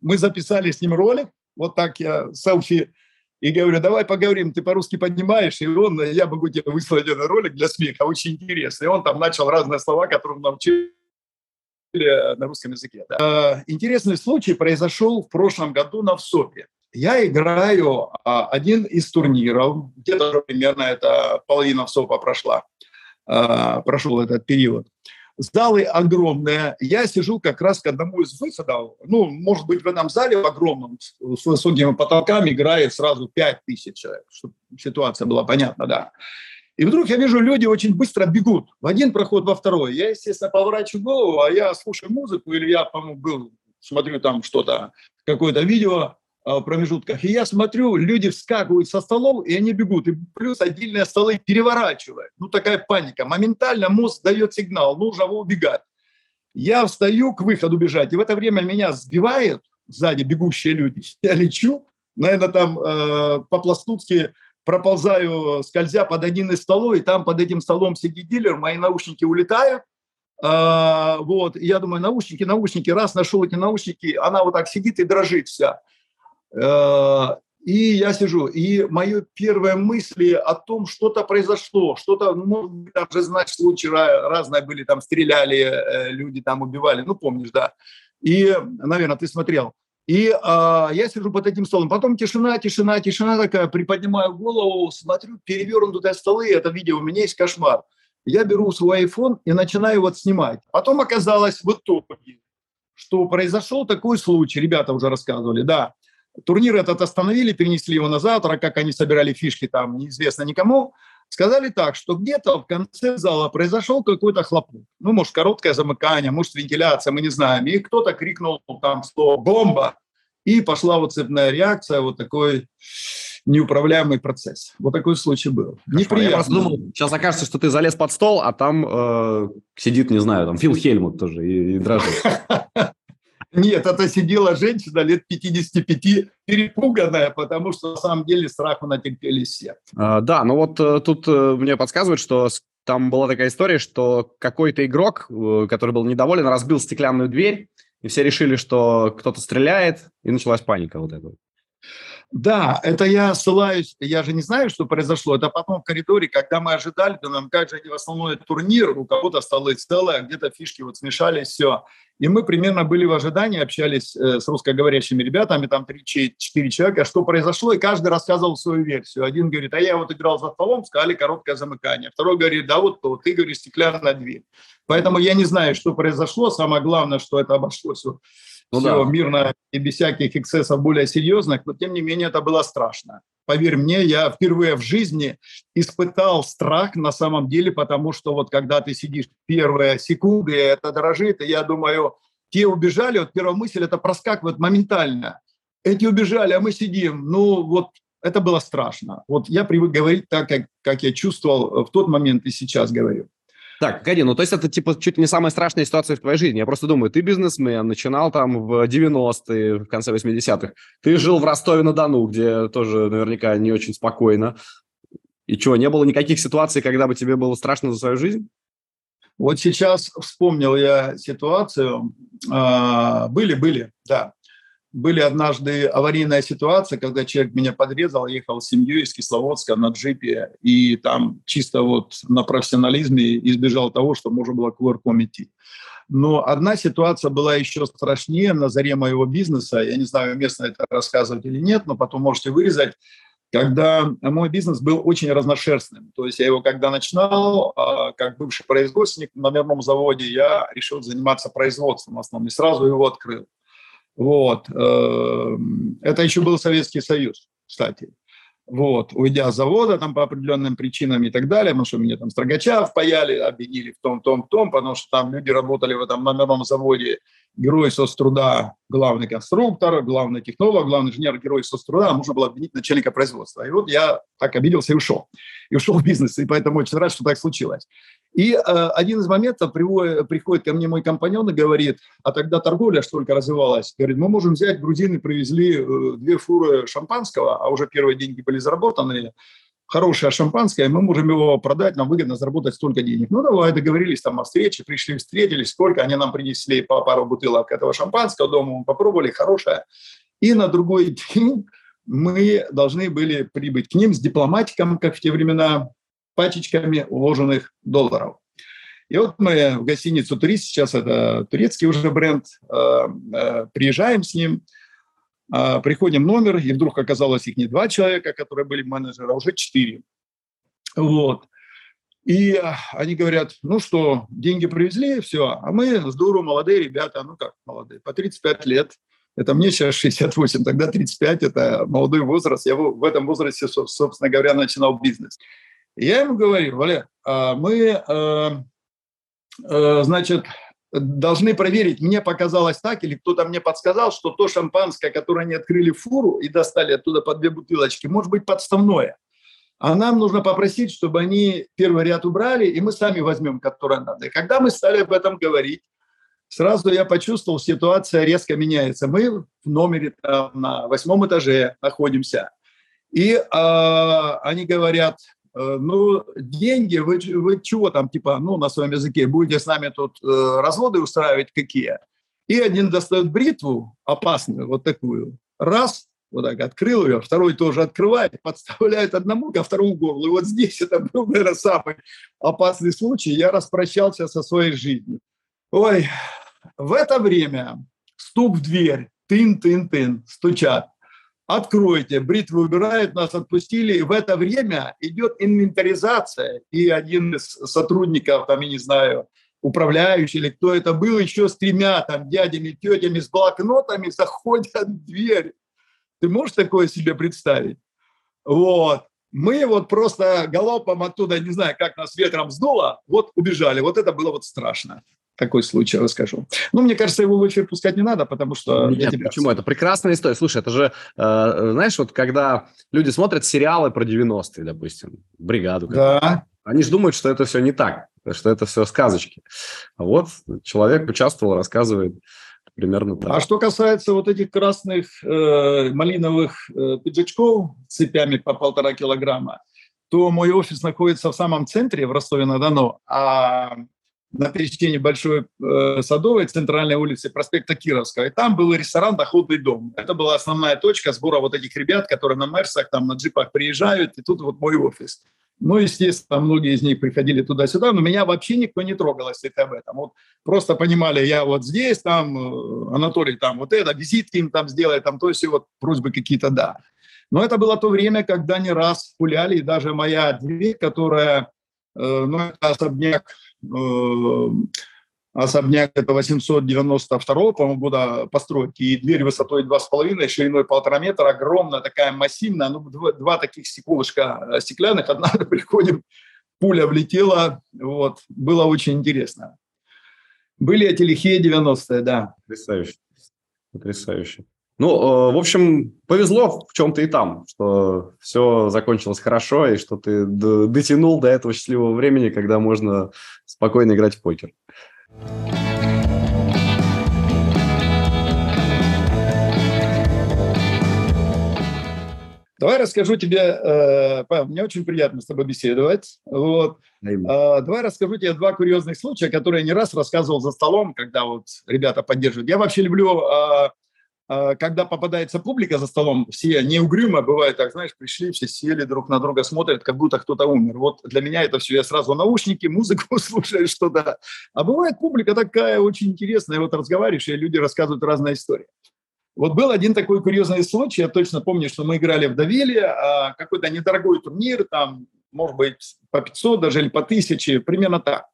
мы записали с ним ролик, вот так я селфи, и говорю, давай поговорим, ты по-русски понимаешь, и он, я могу тебе выслать этот ролик для смеха, очень интересный. И он там начал разные слова, которые нам научил на русском языке. Да. Э, интересный случай произошел в прошлом году на ВСОПе. Я играю а, один из турниров, где-то примерно это половина ВСОПа прошла, а, прошел этот период. Залы огромные. Я сижу как раз к одному из выходов. Ну, может быть, в этом зале в огромном, с высокими потолками играет сразу 5 тысяч человек, чтобы ситуация была понятна, да. И вдруг я вижу, люди очень быстро бегут. В один проход, во второй. Я, естественно, поворачиваю голову, а я слушаю музыку, или я, по-моему, был, смотрю там что-то, какое-то видео а, в промежутках. И я смотрю, люди вскакивают со столов, и они бегут. И плюс отдельные столы переворачивают. Ну, такая паника. Моментально мозг дает сигнал, нужно убегать. Я встаю к выходу бежать, и в это время меня сбивают сзади бегущие люди. Я лечу, наверное, там э, по-пластунски проползаю, скользя под один из столов, и там под этим столом сидит дилер, мои наушники улетают, а, вот, я думаю, наушники, наушники, раз нашел эти наушники, она вот так сидит и дрожит вся. А, и я сижу, и мои первые мысли о том, что-то произошло, что-то, ну, там же, значит, случаи разные были, там стреляли, э, люди там убивали, ну, помнишь, да. И, наверное, ты смотрел. И а, я сижу под этим столом. Потом тишина, тишина, тишина такая. Приподнимаю голову, смотрю, перевернутые столы. Это видео, у меня есть кошмар. Я беру свой iPhone и начинаю вот снимать. Потом оказалось в итоге, что произошел такой случай. Ребята уже рассказывали, да. Турнир этот остановили, перенесли его на завтра, как они собирали фишки там, неизвестно никому. Сказали так, что где-то в конце зала произошел какой-то хлопок. Ну, может, короткое замыкание, может, вентиляция, мы не знаем. И кто-то крикнул там слово «бомба», и пошла вот цепная реакция, вот такой неуправляемый процесс. Вот такой случай был. Неприятно. Я просто думал, сейчас окажется, что ты залез под стол, а там э, сидит, не знаю, там Фил Хельмут тоже и, и дрожит. Нет, это сидела женщина лет 55, перепуганная, потому что на самом деле страху натерпелись все. А, да, ну вот э, тут э, мне подсказывают, что там была такая история, что какой-то игрок, э, который был недоволен, разбил стеклянную дверь, и все решили, что кто-то стреляет, и началась паника вот эта. Да, это я ссылаюсь, я же не знаю, что произошло. Это потом в коридоре, когда мы ожидали, думаем, как же в основной турнир, у кого-то столы целые, где-то фишки вот смешались, все. И мы примерно были в ожидании, общались э, с русскоговорящими ребятами, там 3-4 человека, что произошло, и каждый рассказывал свою версию. Один говорит, а я вот играл за столом, сказали короткое замыкание. Второй говорит, да вот то, ты говоришь, стеклянная дверь. Поэтому я не знаю, что произошло. Самое главное, что это обошлось ну, все да. мирно и без всяких эксцессов более серьезных, но тем не менее это было страшно. Поверь мне, я впервые в жизни испытал страх на самом деле, потому что вот когда ты сидишь первые секунды, это дрожит, и я думаю, те убежали, вот первая мысль это проскакивает моментально. Эти убежали, а мы сидим. Ну вот это было страшно. Вот я привык говорить так, как, как я чувствовал в тот момент и сейчас говорю. Так, Карин, ну то есть это типа чуть не самая страшная ситуация в твоей жизни. Я просто думаю, ты бизнесмен, начинал там в 90-е, в конце 80-х. Ты жил в Ростове-на-Дону, где тоже наверняка не очень спокойно. И что, не было никаких ситуаций, когда бы тебе было страшно за свою жизнь? Вот сейчас вспомнил я ситуацию. А, были, были, да были однажды аварийная ситуация, когда человек меня подрезал, ехал с семьей из Кисловодска на джипе, и там чисто вот на профессионализме избежал того, что можно было кувырком идти. Но одна ситуация была еще страшнее на заре моего бизнеса. Я не знаю, уместно это рассказывать или нет, но потом можете вырезать. Когда мой бизнес был очень разношерстным. То есть я его когда начинал, а, как бывший производственник на номерном заводе, я решил заниматься производством в основном и сразу его открыл. Вот. Эм, это еще был Советский Союз, кстати. Вот, уйдя с завода там по определенным причинам и так далее, потому что меня там Строгача впаяли, обвинили в том, том, том, потому что там люди работали в этом номерном заводе, герой соцтруда, главный конструктор, главный технолог, главный инженер, герой соцтруда, а нужно было обвинить начальника производства. И вот я так обиделся и ушел. И ушел в бизнес, и поэтому очень рад, что так случилось. И э, один из моментов приводит, приходит ко мне мой компаньон и говорит, а тогда торговля что только развивалась, говорит, мы можем взять, грузины привезли э, две фуры шампанского, а уже первые деньги были заработаны, хорошее шампанское, мы можем его продать, нам выгодно заработать столько денег. Ну, давай, договорились там о встрече, пришли, встретились, сколько, они нам принесли по пару бутылок этого шампанского, дома мы попробовали, хорошее. И на другой день мы должны были прибыть к ним с дипломатиком, как в те времена, пачечками уложенных долларов. И вот мы в гостиницу «Турист», сейчас это турецкий уже бренд, э, э, приезжаем с ним, э, приходим в номер, и вдруг оказалось их не два человека, которые были менеджеры, а уже четыре. Вот. И они говорят, ну что, деньги привезли, все, а мы здорово, молодые ребята, ну как молодые, по 35 лет, это мне сейчас 68, тогда 35 – это молодой возраст. Я в этом возрасте, собственно говоря, начинал бизнес. Я ему говорю, Валер, а мы, э, э, значит, должны проверить, мне показалось так, или кто-то мне подсказал, что то шампанское, которое они открыли фуру и достали оттуда по две бутылочки, может быть подставное. А нам нужно попросить, чтобы они первый ряд убрали, и мы сами возьмем, которое надо. И когда мы стали об этом говорить, сразу я почувствовал, ситуация резко меняется. Мы в номере там, на восьмом этаже находимся. И э, они говорят, ну, деньги, вы, вы чего там, типа, ну, на своем языке, будете с нами тут э, разводы устраивать какие? И один достает бритву опасную, вот такую, раз, вот так открыл ее, второй тоже открывает, подставляет одному ко второму горлу. И вот здесь это был, наверное, самый опасный случай. Я распрощался со своей жизнью. Ой, в это время стук в дверь, тын-тын-тын, стучат откройте, бритвы убирают, нас отпустили. И в это время идет инвентаризация, и один из сотрудников, там, я не знаю, управляющий или кто это был, еще с тремя там дядями, тетями, с блокнотами заходят в дверь. Ты можешь такое себе представить? Вот. Мы вот просто галопом оттуда, не знаю, как нас ветром сдуло, вот убежали. Вот это было вот страшно такой случай расскажу. Ну, мне кажется, его в эфир пускать не надо, потому что... Нет, почему? Это прекрасная история. Слушай, это же, э, знаешь, вот когда люди смотрят сериалы про 90-е, допустим, «Бригаду», да. они же думают, что это все не так, что это все сказочки. А вот человек участвовал, рассказывает примерно так. А что касается вот этих красных э, малиновых э, пиджачков с цепями по полтора килограмма, то мой офис находится в самом центре, в Ростове-на-Дону, а на пересечении Большой э, Садовой, центральной улицы, проспекта Кировского. И там был ресторан «Доходный дом». Это была основная точка сбора вот этих ребят, которые на Мерсах, там на джипах приезжают, и тут вот мой офис. Ну, естественно, многие из них приходили туда-сюда, но меня вообще никто не трогал, если это об этом. Вот просто понимали, я вот здесь, там, э, Анатолий там вот это, визитки им там сделает, там то есть, вот просьбы какие-то, да. Но это было то время, когда не раз пуляли, и даже моя дверь, которая, э, ну, это особняк особняк это 892 по-моему, года постройки, и дверь высотой 2,5, шириной полтора метра, огромная, такая массивная, ну, два, два таких стеклышка э, стеклянных, однажды приходим, пуля влетела, вот, было очень интересно. Были эти лихие 90-е, да. Потрясающе, потрясающе. Ну, э, в общем, повезло в чем-то и там, что все закончилось хорошо, и что ты дотянул до этого счастливого времени, когда можно спокойно играть в покер. Давай расскажу тебе, э, Павел, мне очень приятно с тобой беседовать. Вот. А, давай расскажу тебе два курьезных случая, которые я не раз рассказывал за столом, когда вот ребята поддерживают. Я вообще люблю а, когда попадается публика за столом, все неугрюмо бывает так, знаешь, пришли, все сели друг на друга, смотрят, как будто кто-то умер. Вот для меня это все, я сразу наушники, музыку слушаю, что-то. А бывает публика такая очень интересная, вот разговариваешь, и люди рассказывают разные истории. Вот был один такой курьезный случай, я точно помню, что мы играли в Давиле, а какой-то недорогой турнир, там, может быть, по 500 даже или по 1000, примерно так.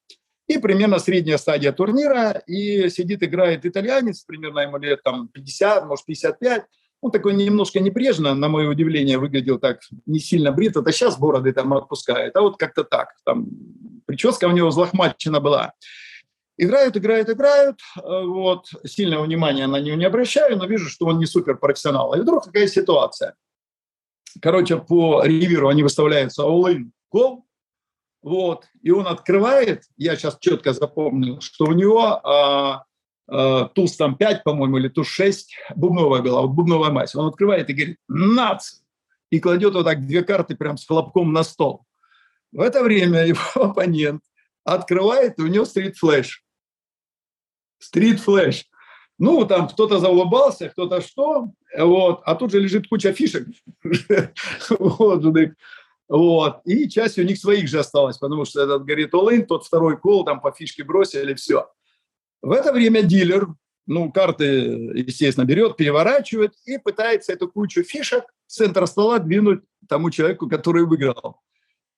И примерно средняя стадия турнира, и сидит, играет итальянец, примерно ему лет там 50, может 55, он такой немножко небрежно, на мое удивление, выглядел так не сильно брит. Это сейчас бороды там отпускает, а вот как-то так. Там прическа у него взлохмачена была. Играют, играют, играют. Вот. Сильного внимания на него не обращаю, но вижу, что он не супер профессионал. И вдруг такая ситуация. Короче, по риверу они выставляются all-in, гол, вот, и он открывает, я сейчас четко запомнил, что у него а, а, туз там 5, по-моему, или туз 6, бубновая вот бубновая масть. Он открывает и говорит «nuts!» и кладет вот так две карты прям с хлопком на стол. В это время его оппонент открывает, и у него стрит-флэш. Стрит-флэш. Ну, там кто-то заулыбался, кто-то что, вот, а тут же лежит куча фишек. вот, вот. И часть у них своих же осталась, потому что этот говорит all тот второй call, там по фишке бросили, все. В это время дилер, ну, карты, естественно, берет, переворачивает и пытается эту кучу фишек с центра стола двинуть тому человеку, который выиграл.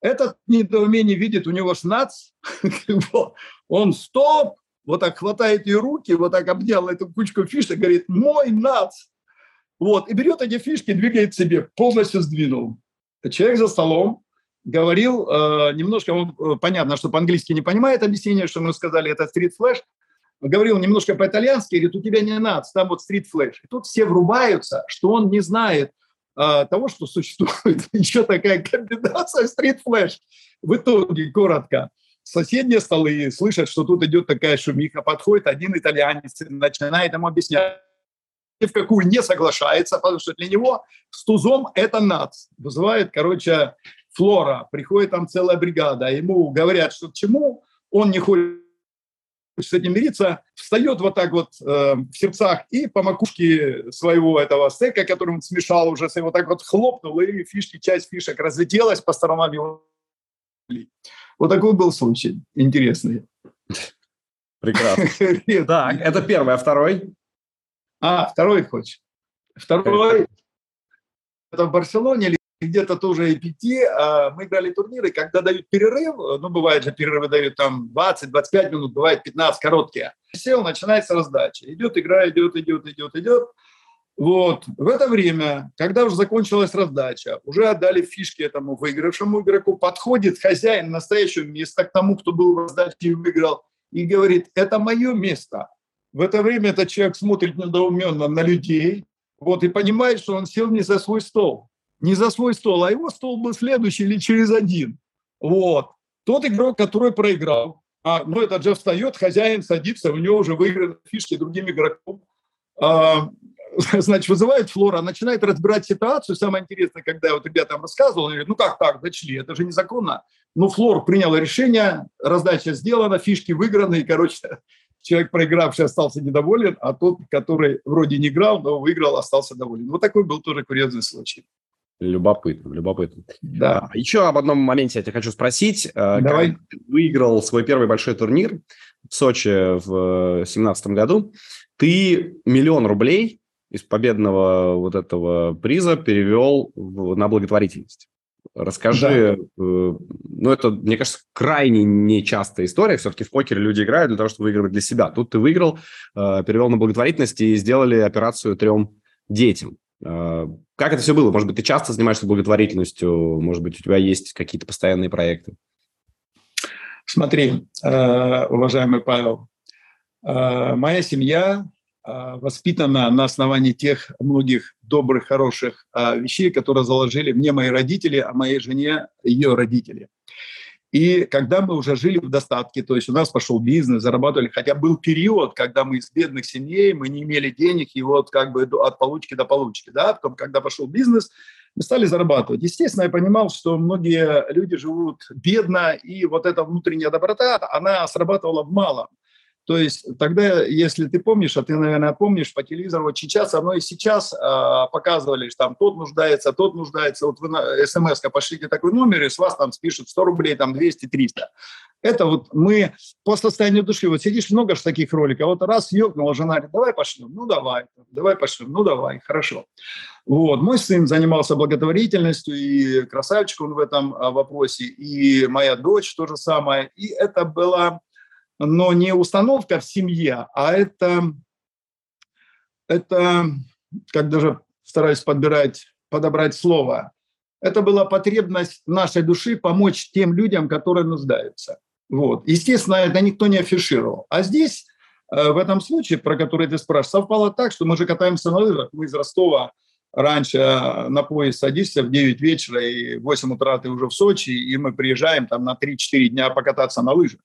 Этот недоумение видит, у него ж nuts, он стоп, вот так хватает ее руки, вот так обнял эту кучку фишек, говорит, мой nuts. Вот, и берет эти фишки, двигает себе, полностью сдвинул человек за столом говорил э, немножко, он, э, понятно, что по-английски не понимает объяснение, что мы сказали, это стрит-флэш, говорил немножко по-итальянски, говорит, у тебя не nuts, там вот стрит-флэш. И тут все врубаются, что он не знает э, того, что существует еще такая комбинация стрит-флэш. В итоге, коротко, соседние столы слышат, что тут идет такая шумиха, подходит один итальянец, начинает ему объяснять, ни в какую не соглашается, потому что для него с тузом это nuts. Вызывает, короче, floor а. Приходит там целая бригада, ему говорят, что к чему, он не хочет с этим мириться, встает вот так вот э, в сердцах и по макушке своего этого стейка, который он смешал уже, вот так вот хлопнул, и фишки, часть фишек разлетелась по сторонам его. Вот такой был случай интересный. Прекрасно. Так, это первый, а второй? А, второй хочешь? Второй, это в Барселоне или где-то тоже и пяти, а мы играли турниры, когда дают перерыв, ну, бывает же перерывы дают там 20-25 минут, бывает 15 короткие. Сел, начинается раздача. Идет игра, идет, идет, идет, идет. Вот. В это время, когда уже закончилась раздача, уже отдали фишки этому выигравшему игроку, подходит хозяин настоящего места к тому, кто был в раздаче и выиграл, и говорит, это мое место. В это время этот человек смотрит недоуменно на людей, вот, и понимает, что он сел не за свой стол. Не за свой стол, а его стол был следующий или через один. Вот. Тот игрок, который проиграл, а, ну, этот же встает, хозяин садится, у него уже выиграны фишки другим игроком. А, значит, вызывает Флора, начинает разбирать ситуацию. Самое интересное, когда я вот ребятам рассказывал, они говорят, ну как так, дочли, это же незаконно. Ну, Флор принял решение, раздача сделана, фишки выиграны, и, короче, человек, проигравший, остался недоволен, а тот, который вроде не играл, но выиграл, остался доволен. Вот такой был тоже курьезный случай. Любопытно, любопытно. Да. А, еще об одном моменте я тебя хочу спросить. Э, Давай. Как выиграл свой первый большой турнир в Сочи в 2017 году, ты миллион рублей из победного вот этого приза перевел на благотворительность. Расскажи, да. э, ну это, мне кажется, крайне нечастая история. Все-таки в покере люди играют для того, чтобы выигрывать для себя. Тут ты выиграл, э, перевел на благотворительность и сделали операцию трем детям. Э, как это все было? Может быть, ты часто занимаешься благотворительностью? Может быть, у тебя есть какие-то постоянные проекты? Смотри, уважаемый Павел, моя семья воспитана на основании тех многих добрых, хороших вещей, которые заложили мне мои родители, а моей жене ее родители – и когда мы уже жили в достатке, то есть у нас пошел бизнес, зарабатывали, хотя был период, когда мы из бедных семей, мы не имели денег, и вот как бы от получки до получки, да, потом, когда пошел бизнес, мы стали зарабатывать. Естественно, я понимал, что многие люди живут бедно, и вот эта внутренняя доброта, она срабатывала в малом. То есть тогда, если ты помнишь, а ты, наверное, помнишь по телевизору, вот сейчас, оно и сейчас э, показывали, что там тот нуждается, тот нуждается, вот вы на смс пошлите такой номер, и с вас там спишут 100 рублей, там 200, 300. Это вот мы по состоянию души, вот сидишь много же таких роликов, вот раз ёкнула жена, говорит, давай пошлем, ну давай, давай пошлем, ну давай, хорошо. Вот. Мой сын занимался благотворительностью, и красавчик он в этом а, вопросе, и моя дочь то же самое. И это было но не установка в семье, а это, это как даже стараюсь подбирать, подобрать слово, это была потребность нашей души помочь тем людям, которые нуждаются. Вот. Естественно, это никто не афишировал. А здесь, э, в этом случае, про который ты спрашиваешь, совпало так, что мы же катаемся на лыжах, мы из Ростова раньше э, на поезд садишься в 9 вечера, и в 8 утра ты уже в Сочи, и мы приезжаем там на 3-4 дня покататься на лыжах.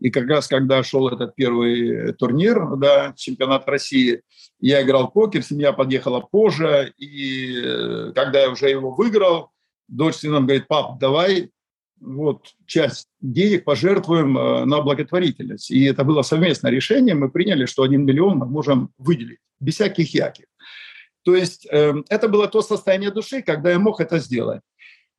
И как раз когда шел этот первый турнир, да, чемпионат России, я играл покер, семья подъехала позже, и э, когда я уже его выиграл, дочь с сыном говорит, пап, давай вот часть денег пожертвуем э, на благотворительность. И это было совместное решение, мы приняли, что один миллион мы можем выделить, без всяких яких. То есть э, это было то состояние души, когда я мог это сделать.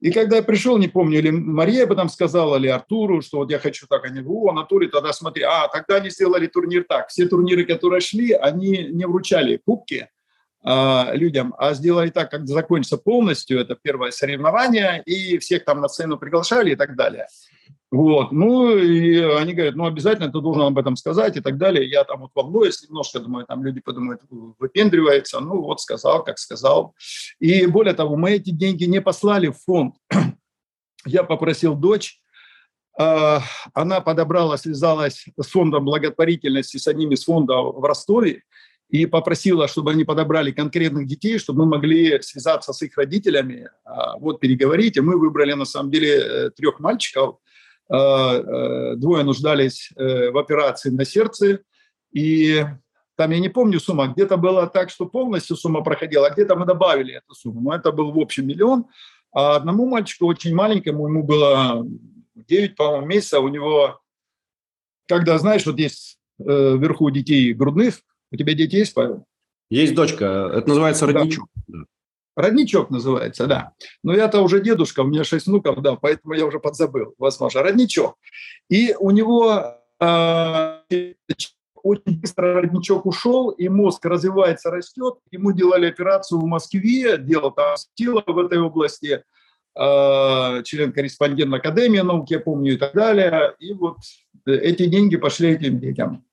И когда я пришел, не помню, или Мария об этом сказала, или Артуру, что вот я хочу так, они говорят, о, Анатолий, тогда смотри, а, тогда они сделали турнир так. Все турниры, которые шли, они не вручали кубки э, людям, а сделали так, как закончится полностью, это первое соревнование, и всех там на сцену приглашали и так далее. Вот. Ну, и они говорят, ну, обязательно ты должен об этом сказать и так далее. Я там вот волнуюсь немножко, думаю, там люди подумают, выпендривается. Ну, вот сказал, как сказал. И более того, мы эти деньги не послали в фонд. Я попросил дочь, а, она подобрала, связалась с фондом благотворительности, с одним из фондов в Ростове, и попросила, чтобы они подобрали конкретных детей, чтобы мы могли связаться с их родителями, а, вот переговорить. И мы выбрали, на самом деле, э, трех мальчиков – двое нуждались э, в операции на сердце, и там я не помню сумма, где-то было так, что полностью сумма проходила, а где-то мы добавили эту сумму, но это был в общем миллион, а одному мальчику очень маленькому, ему было 9, по-моему, месяца, у него, когда, знаешь, вот есть э, вверху детей грудных, у тебя дети есть, Павел? Есть дочка, это называется родничок. Да. Родничок называется, да. Но я-то уже дедушка, у меня шесть внуков, да, поэтому я уже подзабыл, возможно. Родничок. И у него э, очень быстро родничок ушел, и мозг развивается, растет. Ему делали операцию в Москве, делал там тело в этой области, э, член-корреспондент Академии наук, я помню, и так далее. И вот эти деньги пошли этим детям.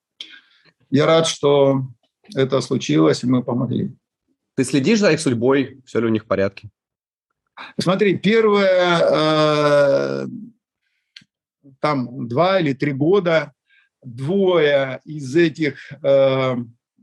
Я рад, что это случилось, и мы помогли. Ты следишь за их судьбой? Все ли у них в порядке? Смотри, первое, э, там два или три года, двое из этих, э,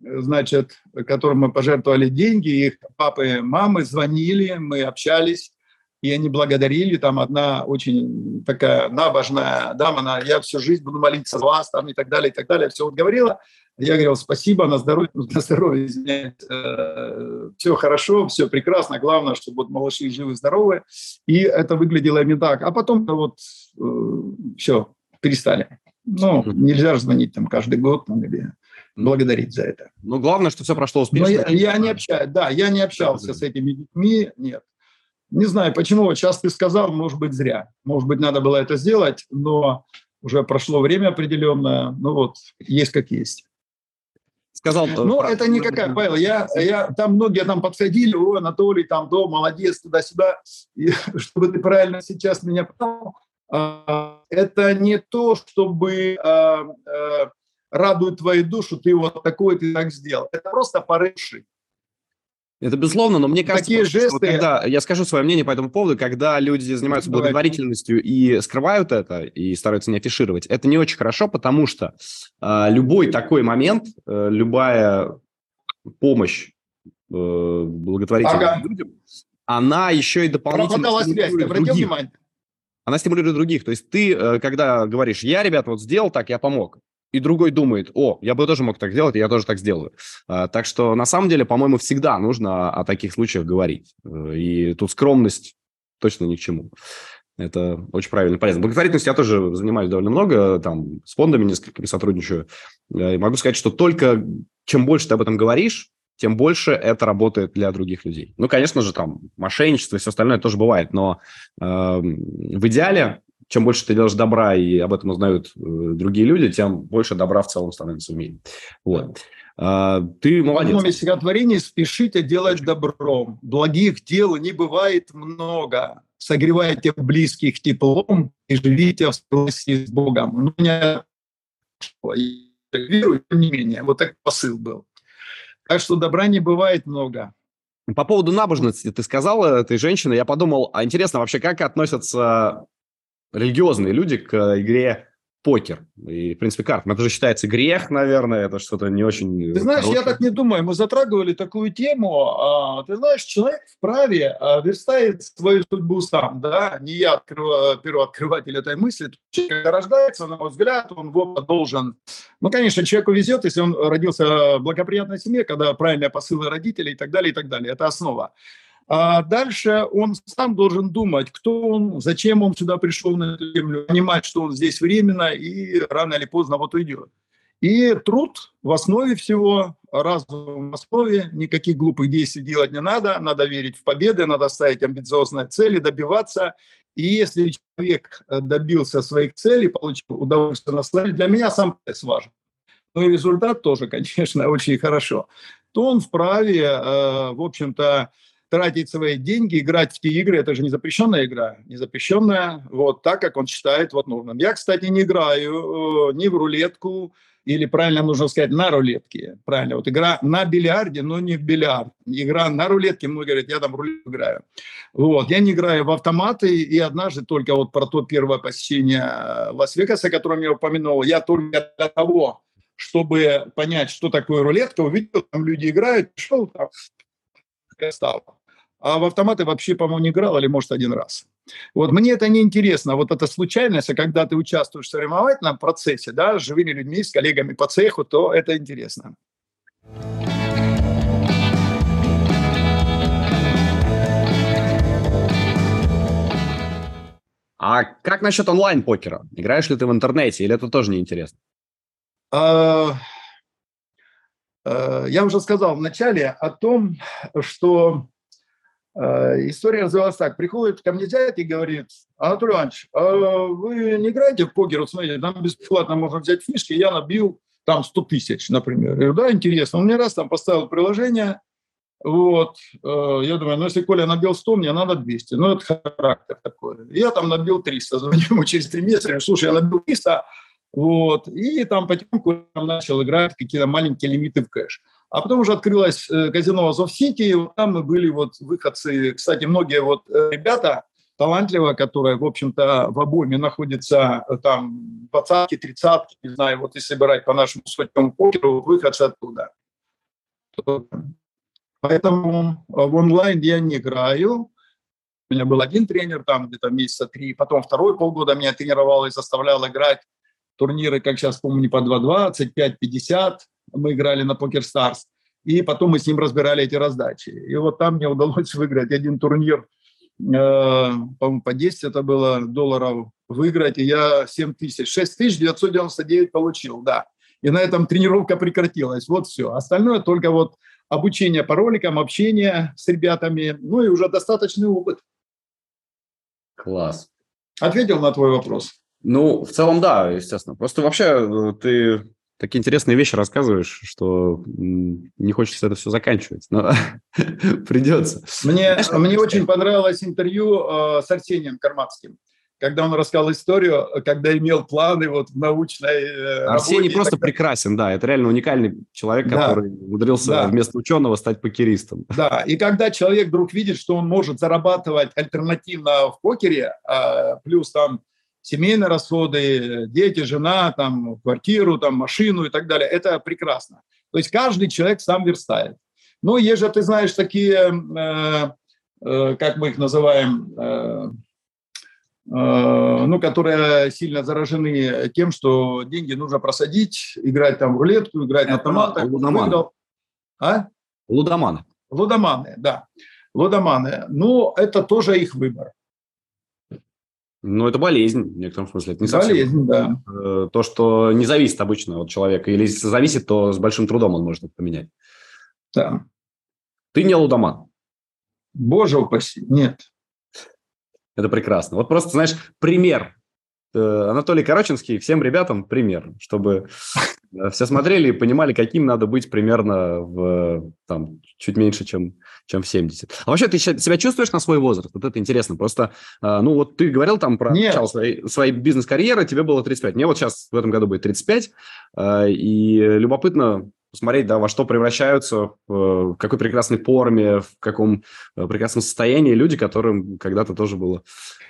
значит, которым мы пожертвовали деньги, их папы и мамы звонили, мы общались, и они благодарили, там одна очень такая набожная дама, она, я всю жизнь буду молиться за вас, там и так далее, и так далее, все вот говорила. Я говорил, спасибо, на здоровье, на здоровье, извиняюсь, э, все хорошо, все прекрасно, главное, чтобы вот малыши живы, здоровы. И это выглядело именно так. А потом вот э, все, перестали. Ну, нельзя же звонить там каждый год там, или благодарить за это. Ну, главное, что все прошло успешно. Но я, я не общаюсь, да, я не общался с этими детьми, нет. Не знаю, почему, вот сейчас ты сказал, может быть, зря. Может быть, надо было это сделать, но уже прошло время определенное, ну вот, есть как есть. Сказал, ну, про... это никакая, Павел, я, я, там многие там подходили, о, Анатолий, там, до, молодец, туда-сюда, и, чтобы ты правильно сейчас меня понял, а, это не то, чтобы а, а, радует твою душу, ты вот такой, ты так сделал. Это просто порывший. Это безусловно, но мне кажется, Такие жесты... вот когда, я скажу свое мнение по этому поводу, когда люди занимаются благотворительностью и скрывают это, и стараются не афишировать, это не очень хорошо, потому что э, любой такой момент, э, любая помощь э, благотворительным ага. людям, она еще и дополнительно стимулирует других. Внимание. Она стимулирует других. То есть ты, э, когда говоришь, я, ребят, вот сделал так, я помог, и другой думает, о, я бы тоже мог так сделать, я тоже так сделаю. А, так что, на самом деле, по-моему, всегда нужно о таких случаях говорить. Э, и тут скромность точно ни к чему. Это очень правильно, полезно. Благотворительностью я тоже занимаюсь довольно много, там, с фондами несколькими сотрудничаю. Э, и могу сказать, что только чем больше ты об этом говоришь, тем больше это работает для других людей. Ну, конечно же, там, мошенничество и все остальное тоже бывает, но э, в идеале чем больше ты делаешь добра, и об этом узнают э, другие люди, тем больше добра в целом становится в мире. Вот. А, ты молодец. В стихотворений «Спешите делать добром, благих дел не бывает много, согревайте близких теплом и живите в согласии с Богом». Ну, не верую, тем не менее, вот так посыл был. Так что добра не бывает много. По поводу набожности ты сказала этой женщины, я подумал, а интересно вообще, как относятся религиозные люди к игре покер и, в принципе, карт. Это же считается грех, наверное, это что-то не очень... Ты знаешь, хорошее. я так не думаю. Мы затрагивали такую тему. А, ты знаешь, человек вправе а, верстает свою судьбу сам, да? Не я открыв... первооткрыватель этой мысли. Человек, когда рождается, на мой взгляд, он вот должен... Ну, конечно, человеку везет, если он родился в благоприятной семье, когда правильные посылы родителей и так далее, и так далее. Это основа. А дальше он сам должен думать, кто он, зачем он сюда пришел на эту землю, понимать, что он здесь временно и рано или поздно вот уйдет. И труд в основе всего, разум в основе, никаких глупых действий делать не надо, надо верить в победы, надо ставить амбициозные цели, добиваться. И если человек добился своих целей, получил удовольствие на славе, для меня сам процесс важен. Ну и результат тоже, конечно, очень хорошо. То он вправе, э, в общем-то, тратить свои деньги, играть в те игры, это же не запрещенная игра, не запрещенная, вот так, как он считает вот нужным. Я, кстати, не играю э, ни в рулетку, или правильно нужно сказать, на рулетке. Правильно, вот игра на бильярде, но не в бильярд. Игра на рулетке, многие говорят, я там в рулетку играю. Вот, я не играю в автоматы, и однажды только вот про то первое посещение э, Лас-Вегаса, о котором я упомянул, я только для того, чтобы понять, что такое рулетка, увидел, там люди играют, шел там, стал а в автоматы вообще, по-моему, не играл, или, может, один раз. Вот мне это не интересно. Вот эта случайность, а когда ты участвуешь в соревновательном процессе, да, с живыми людьми, с коллегами по цеху, то это интересно. А как насчет онлайн-покера? Играешь ли ты в интернете или это тоже неинтересно? А, я уже сказал в начале о том, что Э, история развивалась так. Приходит ко мне дядя и говорит, Анатолий Иванович, а вы не играете в покер? Вот смотрите, там бесплатно можно взять фишки, я набил там 100 тысяч, например. Я говорю, да, интересно. Он мне раз там поставил приложение, вот, э, я думаю, ну если Коля набил 100, мне надо 200. Ну это характер такой. Я там набил 300, звоню ему через 3 месяца, слушай, я набил 300, вот, и там потихоньку начал играть какие-то маленькие лимиты в кэш. А потом уже открылось э, казино Азов-Сити, и там мы были вот выходцы, кстати, многие вот э, ребята талантливые, которые, в общем-то, в обойме находятся э, там двадцатки, тридцатки, не знаю, вот если брать по нашему сотнему покеру, выходцы оттуда. Поэтому в онлайн я не играю. У меня был один тренер там где-то месяца три, потом второй полгода меня тренировал и заставлял играть турниры, как сейчас помню, по 2.20, 5.50 мы играли на Покер Старс, и потом мы с ним разбирали эти раздачи. И вот там мне удалось выиграть один турнир, э, по-моему, по 10 это было долларов выиграть, и я 7 тысяч, 6 тысяч 999 получил, да. И на этом тренировка прекратилась, вот все. Остальное только вот обучение по роликам, общение с ребятами, ну и уже достаточный опыт. Класс. Ответил на твой вопрос? Ну, в целом, да, естественно. Просто вообще э, ты такие интересные вещи рассказываешь, что не хочется это все заканчивать, но придется. Мне, мне очень понравилось интервью э, с Арсением Карматским когда он рассказал историю, когда имел планы вот в научной э, Арсений просто прекрасен, да, это реально уникальный человек, да. который умудрился да. вместо ученого стать покеристом. Да, и когда человек вдруг видит, что он может зарабатывать альтернативно в покере, а, плюс там семейные расходы, дети, жена, там, квартиру, там, машину и так далее, это прекрасно. То есть каждый человек сам верстает. Но есть же, ты знаешь, такие, э, э, как мы их называем, э, Э, ну, которые сильно заражены тем, что деньги нужно просадить, играть там в рулетку, играть на автоматах. Лудоманы. А? Лудоманы. Лудоманы, да. Лудоманы. Но это тоже их выбор. Ну, это болезнь, в некотором смысле. Это не болезнь, совсем да. Э, то, что не зависит обычно от человека. Или если зависит, то с большим трудом он может это поменять. Да. Ты не лудоман? Боже упаси, нет. Это прекрасно. Вот просто, знаешь, пример. Э, Анатолий Короченский всем ребятам пример, чтобы э, все смотрели и понимали, каким надо быть примерно в там, чуть меньше, чем, чем в 70. А вообще ты себя чувствуешь на свой возраст? Вот это интересно. Просто, э, ну вот ты говорил там про начало своей, своей бизнес-карьеры, тебе было 35. Мне вот сейчас в этом году будет 35. И любопытно посмотреть, да, во что превращаются, в какой прекрасной форме, в каком э, прекрасном состоянии люди, которым когда-то тоже было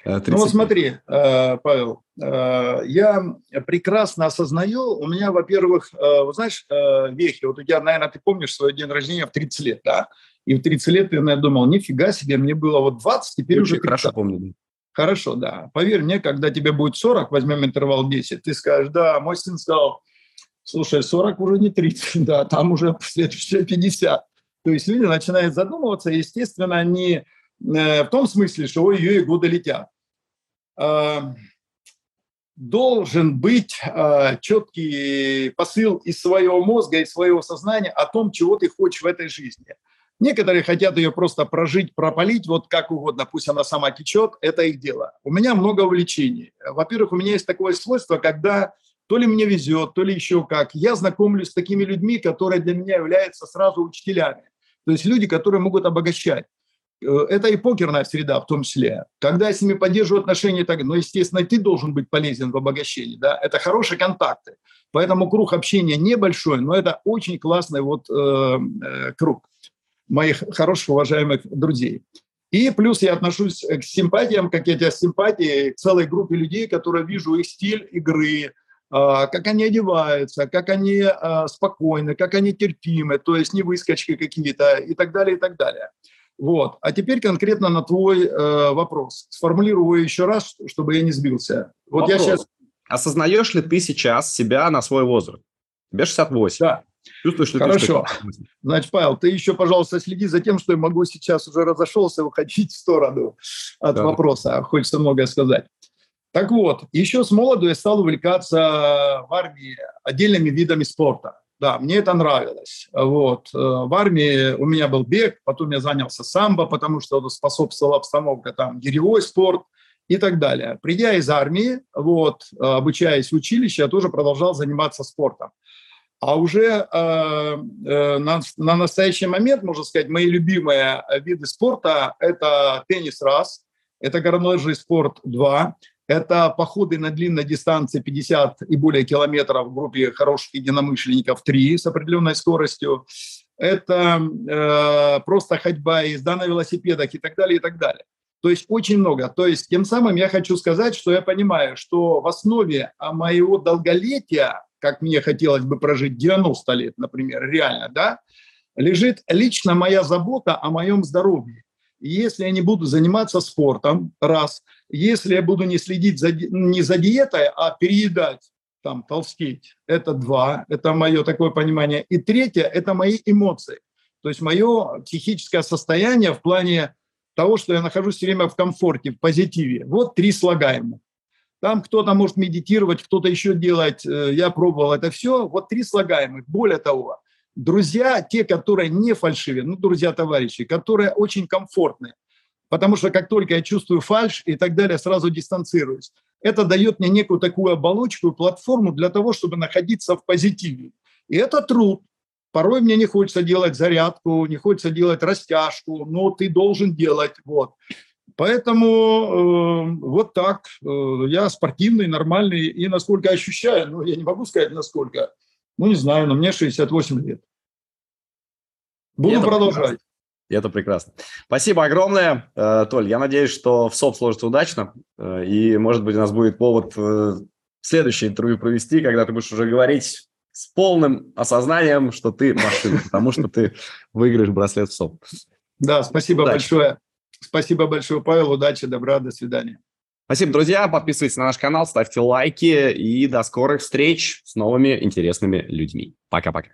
30 э, Ну вот смотри, э, Павел, я прекрасно осознаю, у меня, во-первых, вы знаешь, вехи, вот у тебя, наверное, ты помнишь свой день рождения в 30 лет, да? И в 30 лет я наверное, думал, нифига себе, мне было вот 20, теперь уже 30. Хорошо помню. Хорошо, да. Поверь мне, когда тебе будет 40, возьмем интервал 10, ты скажешь, да, мой сын сказал, Слушай, 40 уже не 30, да, там уже следующие 50. То есть люди начинают задумываться, естественно, не э, в том смысле, что ой-ой, годы летят. А, должен быть а, четкий посыл из своего мозга, из своего сознания о том, чего ты хочешь в этой жизни. Некоторые хотят ее просто прожить, пропалить, вот как угодно, пусть она сама течет, это их дело. У меня много увлечений. Во-первых, у меня есть такое свойство, когда то ли мне везет, то ли еще как. Я знакомлюсь с такими людьми, которые для меня являются сразу учителями. То есть люди, которые могут обогащать. Э, это и покерная среда в том числе. Когда я с ними поддерживаю отношения, так, ну, естественно, ты должен быть полезен в обогащении. Да? Это хорошие контакты. Поэтому круг общения небольшой, но это очень классный вот, э, э, круг моих хороших, уважаемых друзей. И плюс я отношусь к симпатиям, как я тебя симпатии, к целой группе людей, которые вижу их стиль игры, как они одеваются, как они а, спокойны, как они терпимы, то есть не выскочки какие-то и так далее, и так далее. Вот. А теперь конкретно на твой э, вопрос. Сформулирую еще раз, чтобы я не сбился. Вот вопрос. я сейчас... Осознаешь ли ты сейчас себя на свой возраст? Тебе 68. Да. Чувствуешь, что Хорошо. Ты Значит, Павел, ты еще, пожалуйста, следи за тем, что я могу сейчас уже разошелся выходить в сторону от да. вопроса. Хочется многое сказать. Так вот, еще с молоду я стал увлекаться в армии отдельными видами спорта. Да, мне это нравилось. Вот. Э, в армии у меня был бег, потом я занялся самбо, потому что способствовала обстановка, там, гиревой спорт и так далее. Придя из армии, вот, обучаясь в училище, я тоже продолжал заниматься спортом. А уже э, э, на, на настоящий момент, можно сказать, мои любимые виды спорта – это теннис раз, это горнолыжный спорт два, это походы на длинной дистанции 50 и более километров в группе хороших единомышленников 3 с определенной скоростью. это э, просто ходьба, езда на велосипедах и так далее, и так далее. То есть очень много. То есть тем самым я хочу сказать, что я понимаю, что в основе а, моего долголетия, как мне хотелось бы прожить 90 лет, например, реально, да, лежит лично моя забота о моем здоровье. Если я не буду заниматься спортом, раз, если я буду не следить за, не за диетой, а переедать, там, толстеть, это два, это мое такое понимание. И третье – это мои эмоции. То есть мое психическое состояние в плане того, что я нахожусь все время в комфорте, в позитиве. Вот три слагаемых. Там кто-то может медитировать, кто-то еще делать. Э, я пробовал это все. Вот три слагаемых. Более того, друзья, те, которые не фальшивые, ну, друзья-товарищи, которые очень комфортные. Потому что как только я чувствую фальш и так далее, сразу дистанцируюсь. Это дает мне некую такую оболочку и платформу для того, чтобы находиться в позитиве. И это труд. Порой мне не хочется делать зарядку, не хочется делать растяжку, но ты должен делать. Вот. Поэтому э, вот так. Э, я спортивный, нормальный. И насколько ощущаю, ну, я не могу сказать, насколько. Ну, не знаю, но мне 68 лет. Буду это продолжать. Прекрасно. Это прекрасно. Спасибо огромное, э, Толь. Я надеюсь, что в СОП сложится удачно. Э, и, может быть, у нас будет повод э, следующее интервью провести, когда ты будешь уже говорить с полным осознанием, что ты машина, потому что ты выиграешь браслет в СОП. Да, спасибо Удачи. большое. Спасибо большое, Павел. Удачи, добра, до свидания. Спасибо, друзья. Подписывайтесь на наш канал, ставьте лайки и до скорых встреч с новыми интересными людьми. Пока-пока.